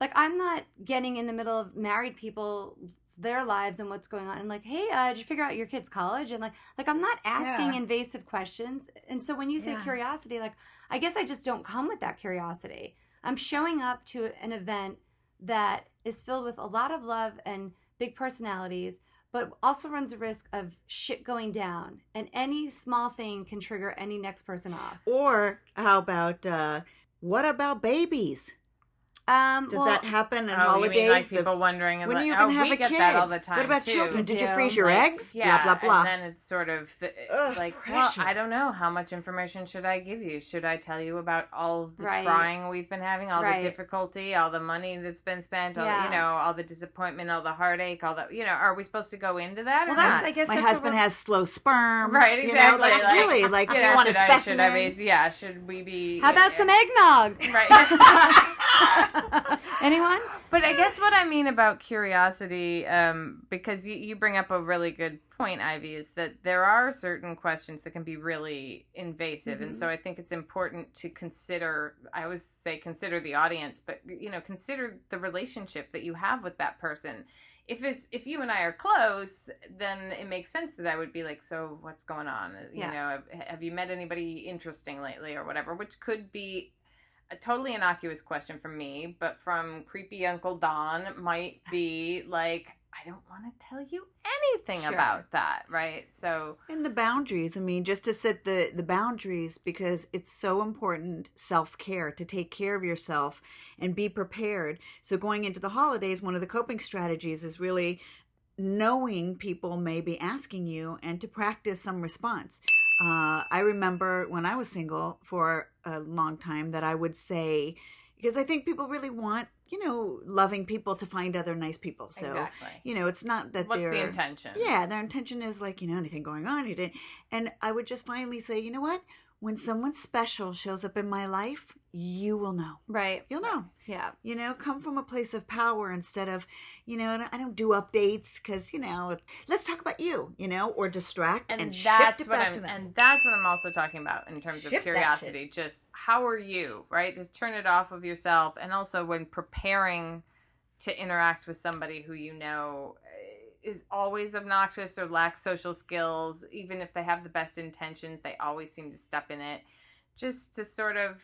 like i'm not getting in the middle of married people their lives and what's going on and like hey uh, did you figure out your kid's college? And like like i'm not asking Yeah. invasive questions. And so when you say Yeah. curiosity like i guess i just don't come with that curiosity. I'm showing up to an event that is filled with a lot of love and big personalities but also runs a risk of shit going down and any small thing can trigger any next person off Or how about uh, what about babies? Um, Does well, that happen at Oh, holidays? you mean like The- people wondering? when are like, you oh, gonna have we a get kid? that all the time. What about too. children? Did you freeze your Like, eggs? Yeah, blah blah blah. And then it's sort of the, Ugh, like, pressure. well, I don't know. How much information should I give you? Should I tell you about all the Right. trying we've been having, all Right. the difficulty, all the money that's been spent, all Yeah. you know, all the disappointment, all the heartache, all the you know? Are we supposed to go into that? Well, or that's- not? I guess My husband has slow sperm. Right, you know, exactly. like, like, really, like, you do know, you want a should I- should specimen? Yeah, should we be? How about some eggnog? Right. Anyone? But I guess what I mean about curiosity, um, because you, you bring up a really good point, Ivy, is that there are certain questions that can be really invasive. And so I think it's important to consider, I always say consider the audience, but, you know, consider the relationship that you have with that person. If it's if you and I are close, then it makes sense that I would be like, so what's going on? You Yeah. know, have, have you met anybody interesting lately or whatever? Which could be a totally innocuous question from me, but from creepy Uncle Don might be like, I don't want to tell you anything Sure. about that, right? So, And the boundaries. I mean, just to set the the boundaries because it's so important self care to take care of yourself and be prepared. So going into the holidays, one of the coping strategies is really knowing people may be asking you and to practice some response. Uh, I remember when I was single for a long time that I would say because I think people really want you know loving people to find other nice people. So exactly. you know, it's not that What's the intention? yeah, their intention is like, you know, anything going on, you didn't. And I would just finally say, you know what? When someone special shows up in my life, you will know. Right. You'll know. Yeah. You know, come from a place of power instead of, you know, and I don't do updates because, you know, let's talk about you, you know, or distract and, and shift that's it what back I'm to them. and that's what I'm also talking about in terms of Shift that curiosity. Just how are you, right? Just turn it off of yourself and also when preparing to interact with somebody who you know is always obnoxious or lacks social skills, even if they have the best intentions, they always seem to step in it. Just to sort of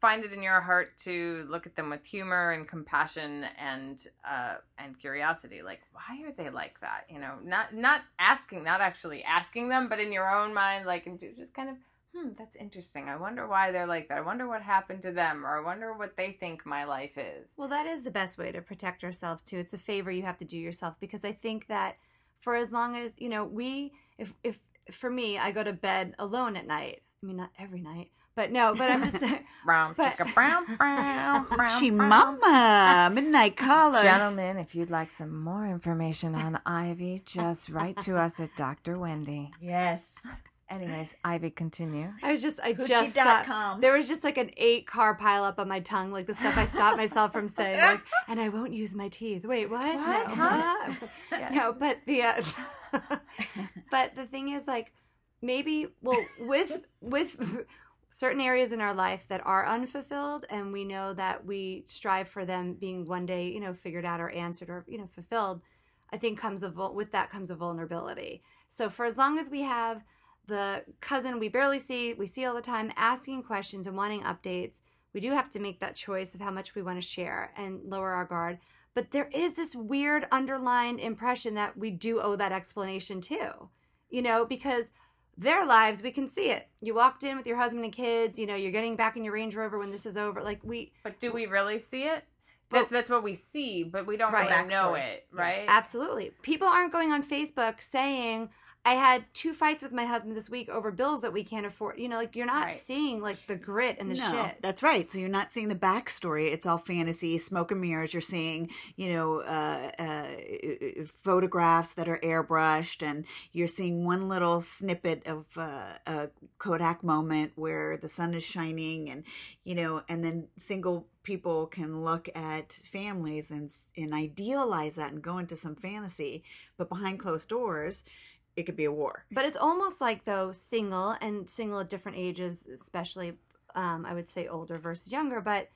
find it in your heart to look at them with humor and compassion and uh, and curiosity. Like, why are they like that? You know, not not asking, not actually asking them, but in your own mind, like, and just kind of, hmm, that's interesting. I wonder why they're like that. I wonder what happened to them, or I wonder what they think my life is. Well, that is the best way to protect ourselves too. It's a favor you have to do yourself because I think that for as long as, you know, we if if for me, I go to bed alone at night. I mean, not every night, but no, but I'm just saying Brown, But- chicka, brown, brown, brown, Chi brown. mama, midnight caller. Gentlemen, if you'd like some more information on Ivy, just write to us at Dr. Wendy. Yes. Anyways, Ivy, continue. I was just I Hoochie just stopped- com. there was just like an eight car pileup on my tongue, like the stuff I stopped myself from saying, like, and I won't use my teeth. Wait, what? What? No, Huh? Yes. no, but the uh, but the thing is, like, maybe well with with certain areas in our life that are unfulfilled, and we know that we strive for them being one day, you know, figured out or answered or you know fulfilled. I think comes a vul- with that comes a vulnerability. So for as long as we have the cousin we barely see, we see all the time, asking questions and wanting updates, we do have to make that choice of how much we want to share and lower our guard. But there is this weird underlined impression that we do owe that explanation too, you know, because their lives, we can see it. You walked in with your husband and kids, you know, you're getting back in your Range Rover when this is over. Like, we, But do we really see it? Well- That's, that's what we see, but we don't Right. really know it, right? Absolutely. People aren't going on Facebook saying, I had two fights with my husband this week over bills that we can't afford. You know, like you're not Right. seeing like the grit and the no, shit. That's right. So you're not seeing the backstory. It's all fantasy, smoke and mirrors. You're seeing, you know, uh, uh, photographs that are airbrushed, and you're seeing one little snippet of uh, a Kodak moment where the sun is shining, and you know, and then single people can look at families and and idealize that and go into some fantasy, but behind closed doors, it could be a war. But it's almost like though single and single at different ages, especially um, I would say older versus younger, but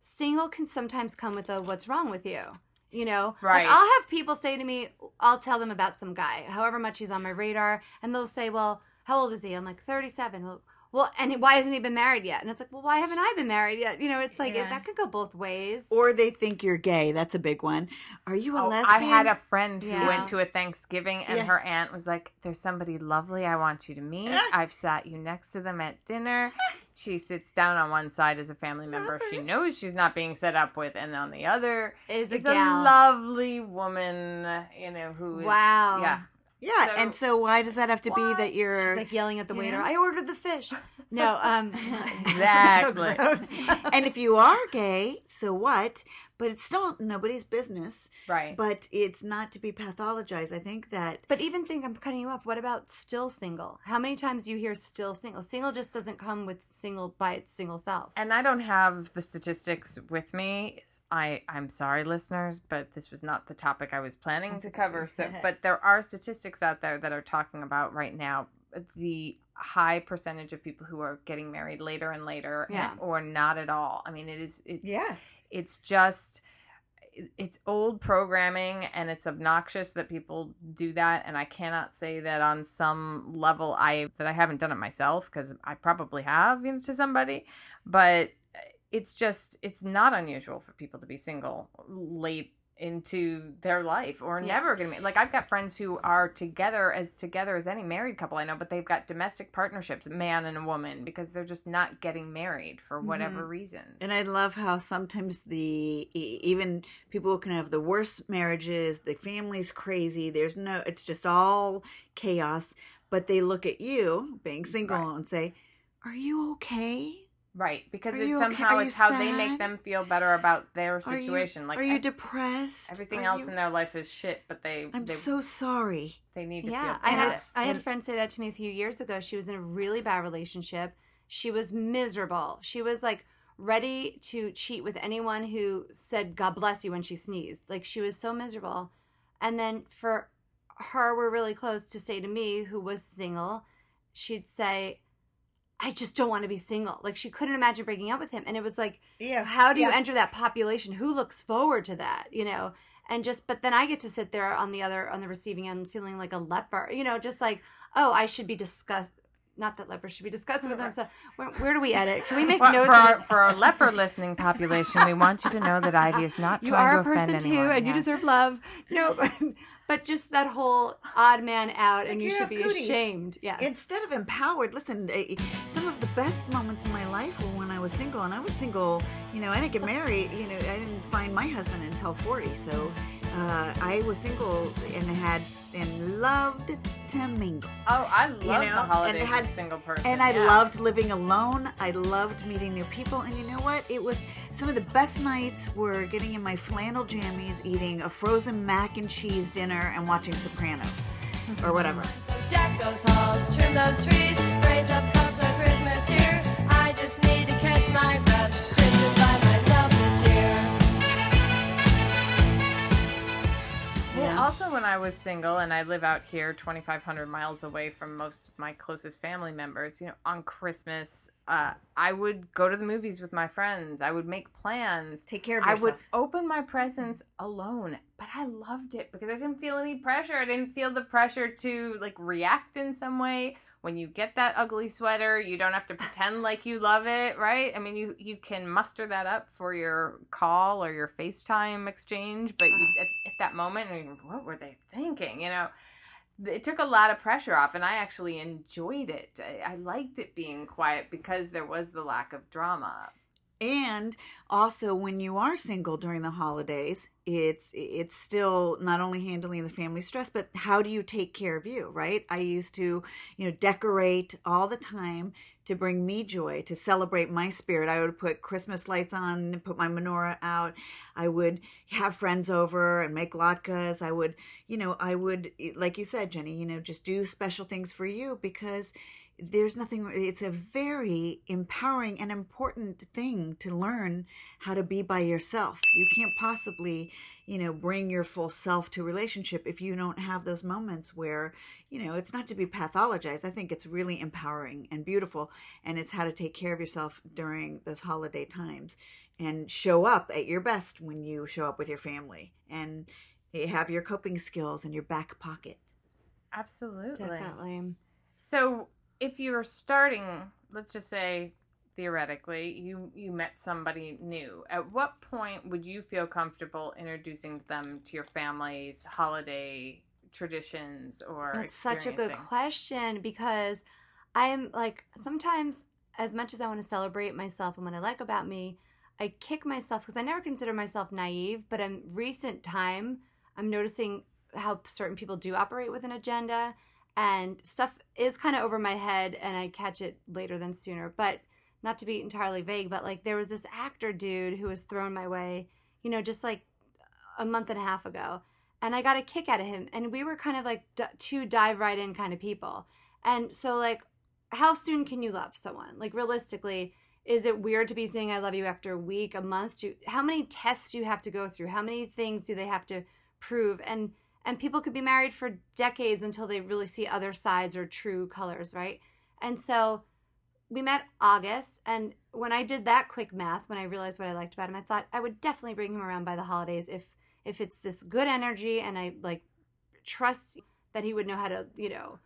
single can sometimes come with a what's wrong with you. You know, Right. Like I'll have people say to me, I'll tell them about some guy, however much he's on my radar, and they'll say, "Well, how old is he?" I'm like, "37." Well, well, and why hasn't he been married yet? And it's like, well, why haven't I been married yet? You know, it's like Yeah. that could go both ways. Or they think you're gay. That's a big one. Are you a Oh, lesbian? I had a friend who Yeah. went to a Thanksgiving and Yeah. her aunt was like, There's somebody lovely I want you to meet. I've sat you next to them at dinner. She sits down on one side as a family member she knows she's not being set up with, and on the other Is a a lovely woman, you know, who is Wow. yeah. Yeah, So- and so why does that have to be that you're She's like yelling at the waiter. know? I ordered the fish. No, um, Exactly. so gross. and if you are gay, so what? But it's still nobody's business. Right. But it's not to be pathologized. I think that But even think I'm cutting you off. What about still single? How many times do you hear still single? Single just doesn't come with single by its single self. and I don't have the statistics with me. I I'm sorry, listeners, but this was not the topic I was planning to cover. So, but there are statistics out there that are talking about right now uh, the high percentage of people who are getting married later and later, and- or not at all. I mean, it is it's Yeah. it's just it's old programming and it's obnoxious that people do that and i cannot say that on some level i that i haven't done it myself because i probably have you know, to somebody but it's just it's not unusual for people to be single late into their life or Yeah. never gonna be like i've got friends who are together as together as any married couple i know but they've got domestic partnerships man and a woman because they're just not getting married for mm-hmm. whatever reasons And I love how sometimes the even people who can have the worst marriages, the family's crazy. There's no, it's just all chaos. But they look at you being single Right. and say, "Are you okay? Right, because Are it's you okay? somehow it's you how they make them feel better about their Are you- situation. like are you ev- depressed? everything Are else you- in their life is shit, but they I'm they, so sorry. they need to Yeah, feel I better. had I had a friend say that to me a few years ago. She was in a really bad relationship. She was miserable. She was like ready to cheat with anyone who said "God bless you" when she sneezed. Like she was so miserable. And then for her, we're really close to say to me, who was single, she'd say, "I just don't want to be single." Like she couldn't imagine breaking up with him, and it was like, Yeah. how do you enter that population who looks forward to that you know and just but then i get to sit there on the other on the receiving end feeling like a leper you know just like oh i should be disgust not that lepers should be disgusted with themselves where, where do we edit can we make For, notes for, our, for our leper listening population, we want you to know that Ivy is not you trying are a to person too anyone. and you deserve love no but, just that whole odd man out and Like you should be cooties. ashamed yes Instead of empowered, listen, some of the best moments in my life were when I was single. And I was single, you know, I didn't get married, you know, I didn't find my husband until 40. So uh, I was single and had, and loved to mingle. Oh, I love know, the holidays and had- as a single person. And I yeah. loved living alone. I loved meeting new people. And you know what? It was some of the best nights were getting in my flannel jammies, eating a frozen mac and cheese dinner, and watching Sopranos or whatever. So deck those halls, trim those trees, raise up cups of Christmas cheer. I just need to catch my breath. Also when I was single and I live out here 2,500 miles away from most of my closest family members, you know, on Christmas, uh, I would go to the movies with my friends. I would make plans. Take care of I would open my presents alone, but I loved it because I didn't feel any pressure. I didn't feel the pressure to like react in some way. When you get that ugly sweater, you don't have to pretend like you love it, right? I mean, you you can muster that up for your call or your FaceTime exchange, but you, at that moment, mean, what were they thinking? You know, it took a lot of pressure off, and I actually enjoyed it. I, I liked it being quiet because there was the lack of drama. and also when you are single during the holidays it's it's still not only handling the family stress but how do you take care of you right? I used to you know decorate all the time to bring me joy to celebrate my spirit. I would put christmas lights on put my menorah out. I would have friends over and make latkes. I would you know i would like you said Jenni you know just do special things for you because there's nothing it's a very empowering and important thing to learn how to be by yourself. You can't possibly you know bring your full self to a relationship if you don't have those moments where you know it's not to be pathologized. I think it's really empowering and beautiful and it's how to take care of yourself during those holiday times and show up at your best when you show up with your family and you have your coping skills in your back pocket. Absolutely. definitely. So, if you're starting let's just say theoretically you you met somebody new at what point would you feel comfortable introducing them to your family's holiday traditions or That's such a good question because I'm like sometimes as much as I want to celebrate myself and what I like about me, I kick myself because I never consider myself naive, but in recent time I'm noticing how certain people do operate with an agenda and stuff is kind of over my head and I catch it later than sooner. But not to be entirely vague, but like there was this actor dude who was thrown my way, you know, just like a month and a half ago. And I got a kick out of him. And we were kind of like d- two dive right in kind of people. And so, like, how soon can you love someone? Like, realistically, is it weird to be saying I love you after a week, a month? Do how many tests do you have to go through? How many things do they have to prove? And and people could be married for decades until they really see other sides or true colors, right? And so we met August, and when I did that quick math, when I realized what I liked about him, I thought I would definitely bring him around by the holidays if if it's this good energy and I like trust that he would know how to, you know,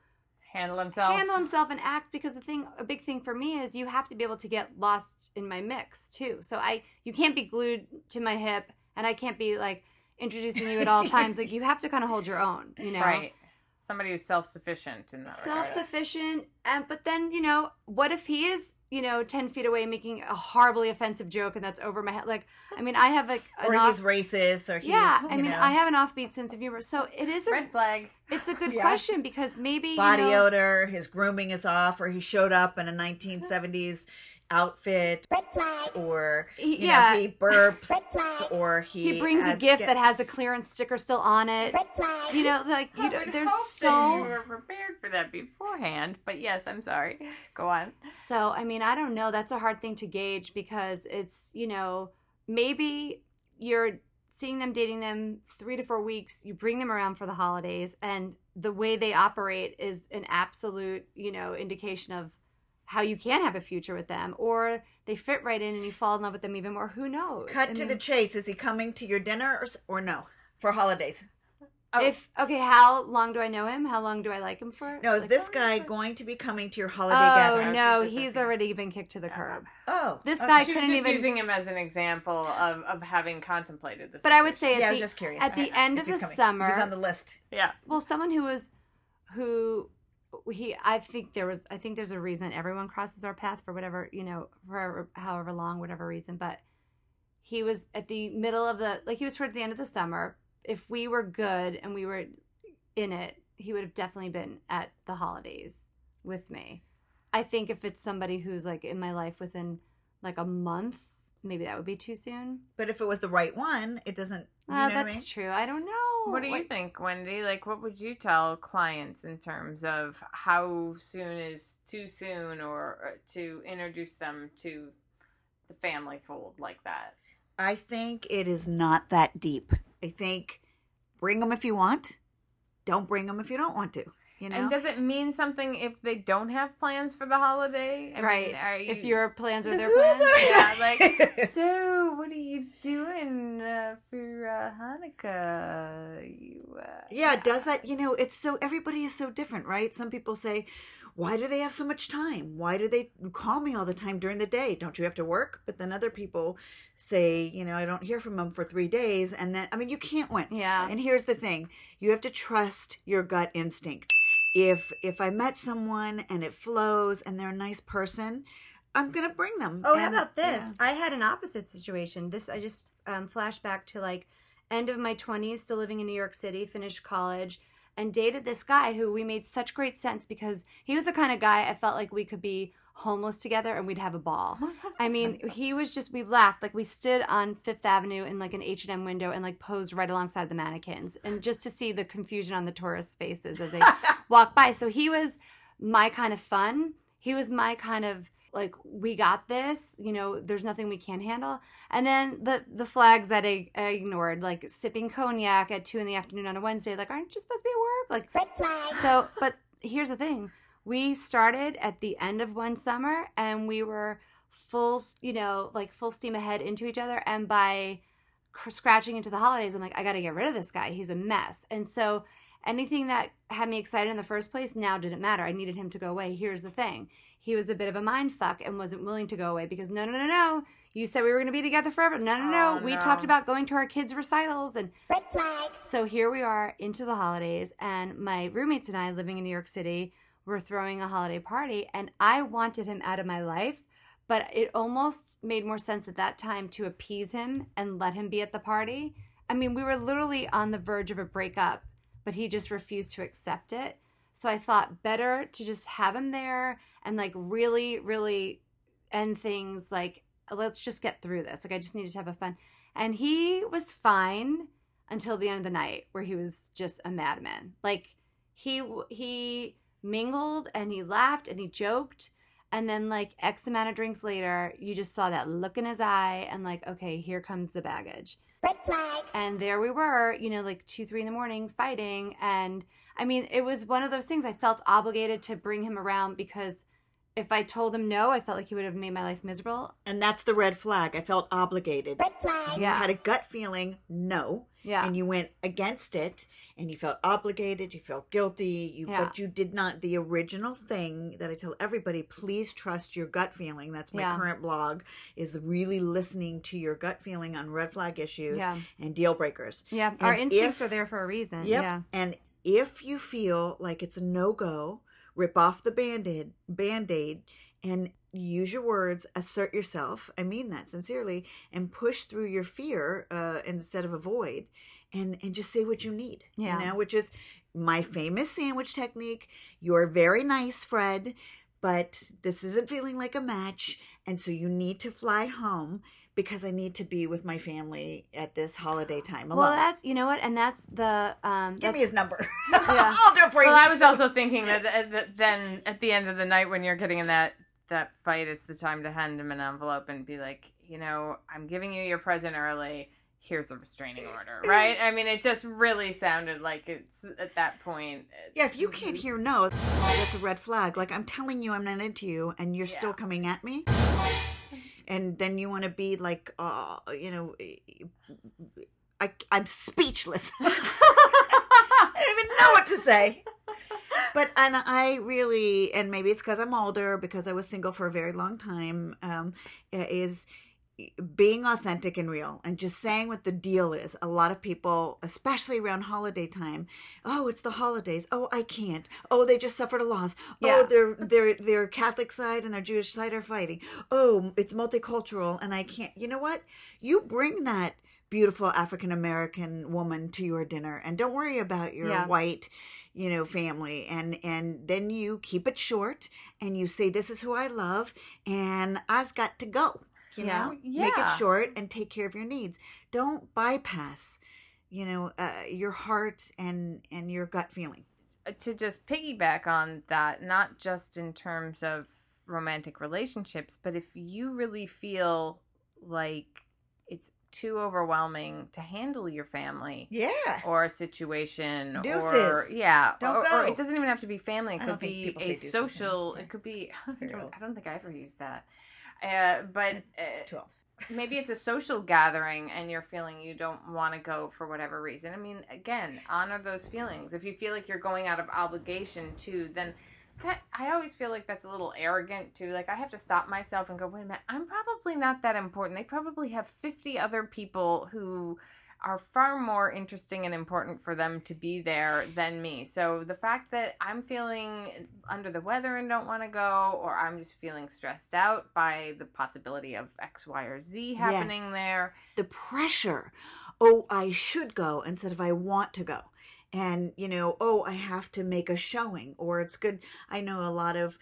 handle himself handle himself and act because the thing a big thing for me is you have to be able to get lost in my mix too so i you can't be glued to my hip and i can't be like introducing you at all times like you have to kind of hold your own you know? Right. Somebody who's self-sufficient in that self-sufficient and but then you know what if he is you know 10 feet away making a horribly offensive joke and that's over my head? Like i mean i have like an or off- he's racist, or he's yeah i mean know, i have an offbeat sense of humor so it is a red flag. it's a good Yeah. question because maybe you body know, odor, his grooming is off, or he showed up in a 1970s outfit, or He- yeah. know, he burps, or he he brings a gift yeah. that has a clearance sticker still on it. You know, like you know, would there's hope that you so were prepared for that beforehand but yes i'm sorry go on so. I mean, I don't know. That's a hard thing to gauge because it's you know maybe you're seeing them, dating them three to four weeks. You bring them around for the holidays, and the way they operate is an absolute you know indication of how you can have a future with them, or they fit right in and you fall in love with them even more. Who knows? Cut I to the chase. Is he coming to your dinner or, or no for holidays? Oh. If okay, how long do I know him? How long do I like him for? No, is Like, this guy going to be coming to your holiday Oh gathering? no, he's already been kicked to the uh, curb. Oh, This okay. guy she couldn't just even. using him as an example of, of having contemplated this but I would say at Yeah, I the, was just curious. at the end If of the he's coming. If summer, he's on the list. yeah well, someone who was who he I think there was I think there's a reason everyone crosses our path for whatever you know for however long whatever reason, but he was at the middle of the like he was towards the end of the summer. If we were good and we were in it, he would have definitely been at the holidays with me. I think if it's somebody who's like in my life within like a month, maybe that would be too soon. But if it was the right one, it doesn't. You Uh, know that's I mean? true. I don't know. What do you Like, think, Wendy? Like, what would you tell clients in terms of how soon is too soon, or uh, to introduce them to the family fold like that? I think it is not that deep. I think bring them if you want. Don't bring them if you don't want to. You know. And does it mean something if they don't have plans for the holiday? I right. Mean, are you, If your plans are their plans. yeah, like so. What are you doing uh, for uh, Hanukkah? You uh, yeah, does that? You know, it's so everybody is so different, right? Some people say, "Why do they have so much time? Why do they call me all the time during the day? Don't you have to work?" But then other people say, "You know, I don't hear from them for three days," and then I mean, you can't win. Yeah. And here's the thing: you have to trust your gut instinct. If if I met someone and it flows and they're a nice person, I'm gonna bring them. Oh, how about this? yeah. I had an opposite situation. This I just um, flashed back to like end of my twenties, still living in New York City, finished college, and dated this guy who we made such great sense because he was the kind of guy I felt like we could be homeless together and we'd have a ball. I mean, he was just we laughed like we stood on Fifth Avenue in like an H and M window and like posed right alongside the mannequins, and just to see the confusion on the tourists' faces as they walk by. So he was my kind of fun. He was my kind of like we got this. You know, there's nothing we can't handle. And then the the flags that I, I ignored, like sipping cognac at two in the afternoon on a Wednesday, like aren't you supposed to be at work? Like so. But here's the thing: we started at the end of one summer, and we were full, you know, like full steam ahead into each other. And by cr- scratching into the holidays, I'm like, I got to get rid of this guy. He's a mess. And so anything that had me excited in the first place now didn't matter. I needed him to go away. Here's the thing he was a bit of a mind fuck and wasn't willing to go away because no, no, no, no. You said we were going to be together forever. No, no, no. Oh, we no. talked about going to our kids' recitals and red flag. So here we are into the holidays, and my roommates and I, living in New York City, were throwing a holiday party, and I wanted him out of my life. But it almost made more sense at that time to appease him and let him be at the party. I mean, we were literally on the verge of a breakup, but he just refused to accept it. So I thought better to just have him there and like really, really end things like, let's just get through this. Like, I just needed to have a fun. And he was fine until the end of the night where he was just a madman. Like, he, he mingled and he laughed and he joked. And then, like, X amount of drinks later, you just saw that look in his eye and, like, okay, here comes the baggage. Red flag. And there we were, you know, like two, three in the morning fighting. And I mean, it was one of those things I felt obligated to bring him around because if I told him no, I felt like he would have made my life miserable. And that's the red flag. I felt obligated. Red flag. You Yeah. had a gut feeling, no. Yeah. And you went against it and you felt obligated, you felt guilty, you Yeah. but you did not the original thing that I tell everybody, please trust your gut feeling. That's my Yeah. current blog is really listening to your gut feeling on red flag issues Yeah. and deal breakers. Yeah. Our instincts if- are there for a reason. Yep. Yeah. And if you feel like it's a no go, rip off the band-aid band-aid and use your words, assert yourself. I mean that sincerely, and push through your fear uh, instead of avoid, and and just say what you need. Yeah. You know, which is my famous sandwich technique. You're very nice, Fred, but this isn't feeling like a match, and so you need to fly home. Because I need to be with my family at this holiday time alone. Well, that's, you know what? And that's the, um, Give that's, me his number. Yeah. I'll do it for you. Well, I was also thinking that, that, that then at the end of the night when you're getting in that that fight, it's the time to hand him an envelope and be like, you know, I'm giving you your present early. Here's a restraining order, right? I mean, it just really sounded like it's at that point. Yeah, if you can't hear no, that's a red flag. Like I'm telling you I'm not into you and you're still coming at me. And then you want to be like, uh, you know, I, I'm speechless. I don't even know what to say. But and I really, and maybe it's because I'm older, because I was single for a very long time, um, is being authentic and real and just saying what the deal is. A lot of people, especially around holiday time, oh, it's the holidays. Oh, I can't. Oh, they just suffered a loss. Oh, yeah. Oh, their their their Catholic side and their Jewish side are fighting. Oh, it's multicultural and I can't. You know what? You bring that beautiful African American woman to your dinner and don't worry about your Yeah. white you know family and and then you keep it short and you say this is who I love and I's got to go you Yeah. know make it short and take care of your needs. Don't bypass you know uh, your heart and and your gut feeling. To just piggyback on that, not just in terms of romantic relationships, but if you really feel like it's too overwhelming to handle your family yes or a situation or Deuces. yeah Don't or, or it doesn't even have to be family it could be a social it could be I don't. I don't think I ever used that uh, but uh, it's too old maybe it's a social gathering and you're feeling you don't want to go for whatever reason. I mean, again, honor those feelings. If you feel like you're going out of obligation too, then that, I always feel like that's a little arrogant too. Like I have to stop myself and go, wait a minute, I'm probably not that important. They probably have 50 other people who are far more interesting and important for them to be there than me. So the fact that I'm feeling under the weather and don't want to go, or I'm just feeling stressed out by the possibility of X, Y, or Z happening Yes. there. the pressure oh i should go instead of i want to go and you know oh i have to make a showing or it's good i know a lot of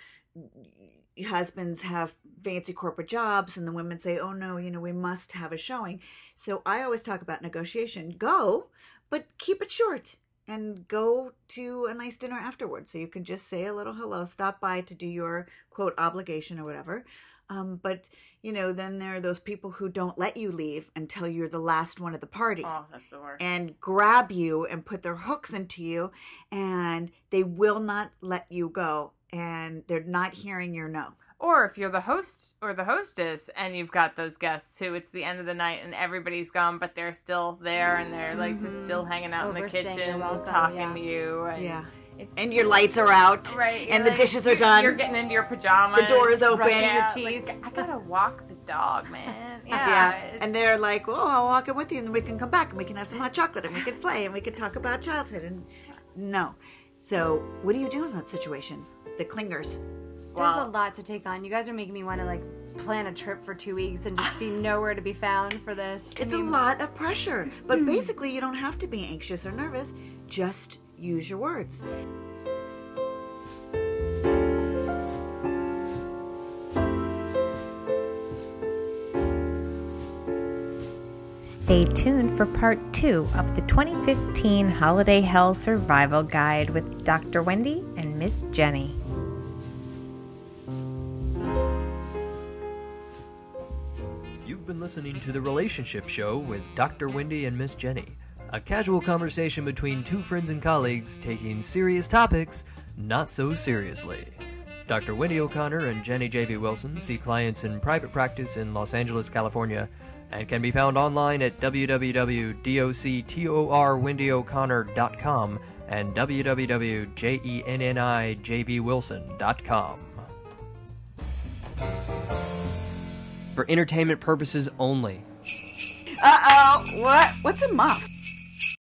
husbands have fancy corporate jobs and the women say oh no you know we must have a showing. So i always talk about negotiation. Go but keep it short and go to a nice dinner afterwards. So you can just say a little hello stop by to do your quote obligation or whatever. Um, but you know then there are those people who don't let you leave until you're the last one at the party Oh, that's the worst. and grab you and put their hooks into you and they will not let you go and they're not hearing your no Or if you're the host or the hostess and you've got those guests who it's the end of the night and everybody's gone, but they're still there and they're like just still mm-hmm. hanging out in the kitchen welcome, talking yeah. to you. And Yeah. It's and your lights are out, right, and you're the dishes are you're- done. You're getting into your pajamas. The door is open. brushing Your out, teeth. Like, I gotta walk the dog, man. Yeah, yeah, and they're like, "Oh, I'll walk in with you, and then we can come back, and we can have some hot chocolate, and we can play, and we can talk about childhood." And no, so what do you do in that situation? The clingers. There's a lot to take on. You guys are making me want to like plan a trip for two weeks and just be nowhere to be found for this. I It's a lot of pressure, but hmm. basically, you don't have to be anxious or nervous. Just use your words. Stay tuned for part two of the 2015 Holiday Hell Survival Guide with Dr. Wendy and Miss Jenni. Been listening to The Relationship Show with Dr. Wendy and Miss Jenni, a casual conversation between two friends and colleagues taking serious topics not so seriously. Dr. Wendy O'Connor and Jenni J.V. Wilson see clients in private practice in Los Angeles, California, and can be found online at www.doctorwendyo'connor.com and www.jennijvwilson.com. For entertainment purposes only. Uh oh, what? What's a muff?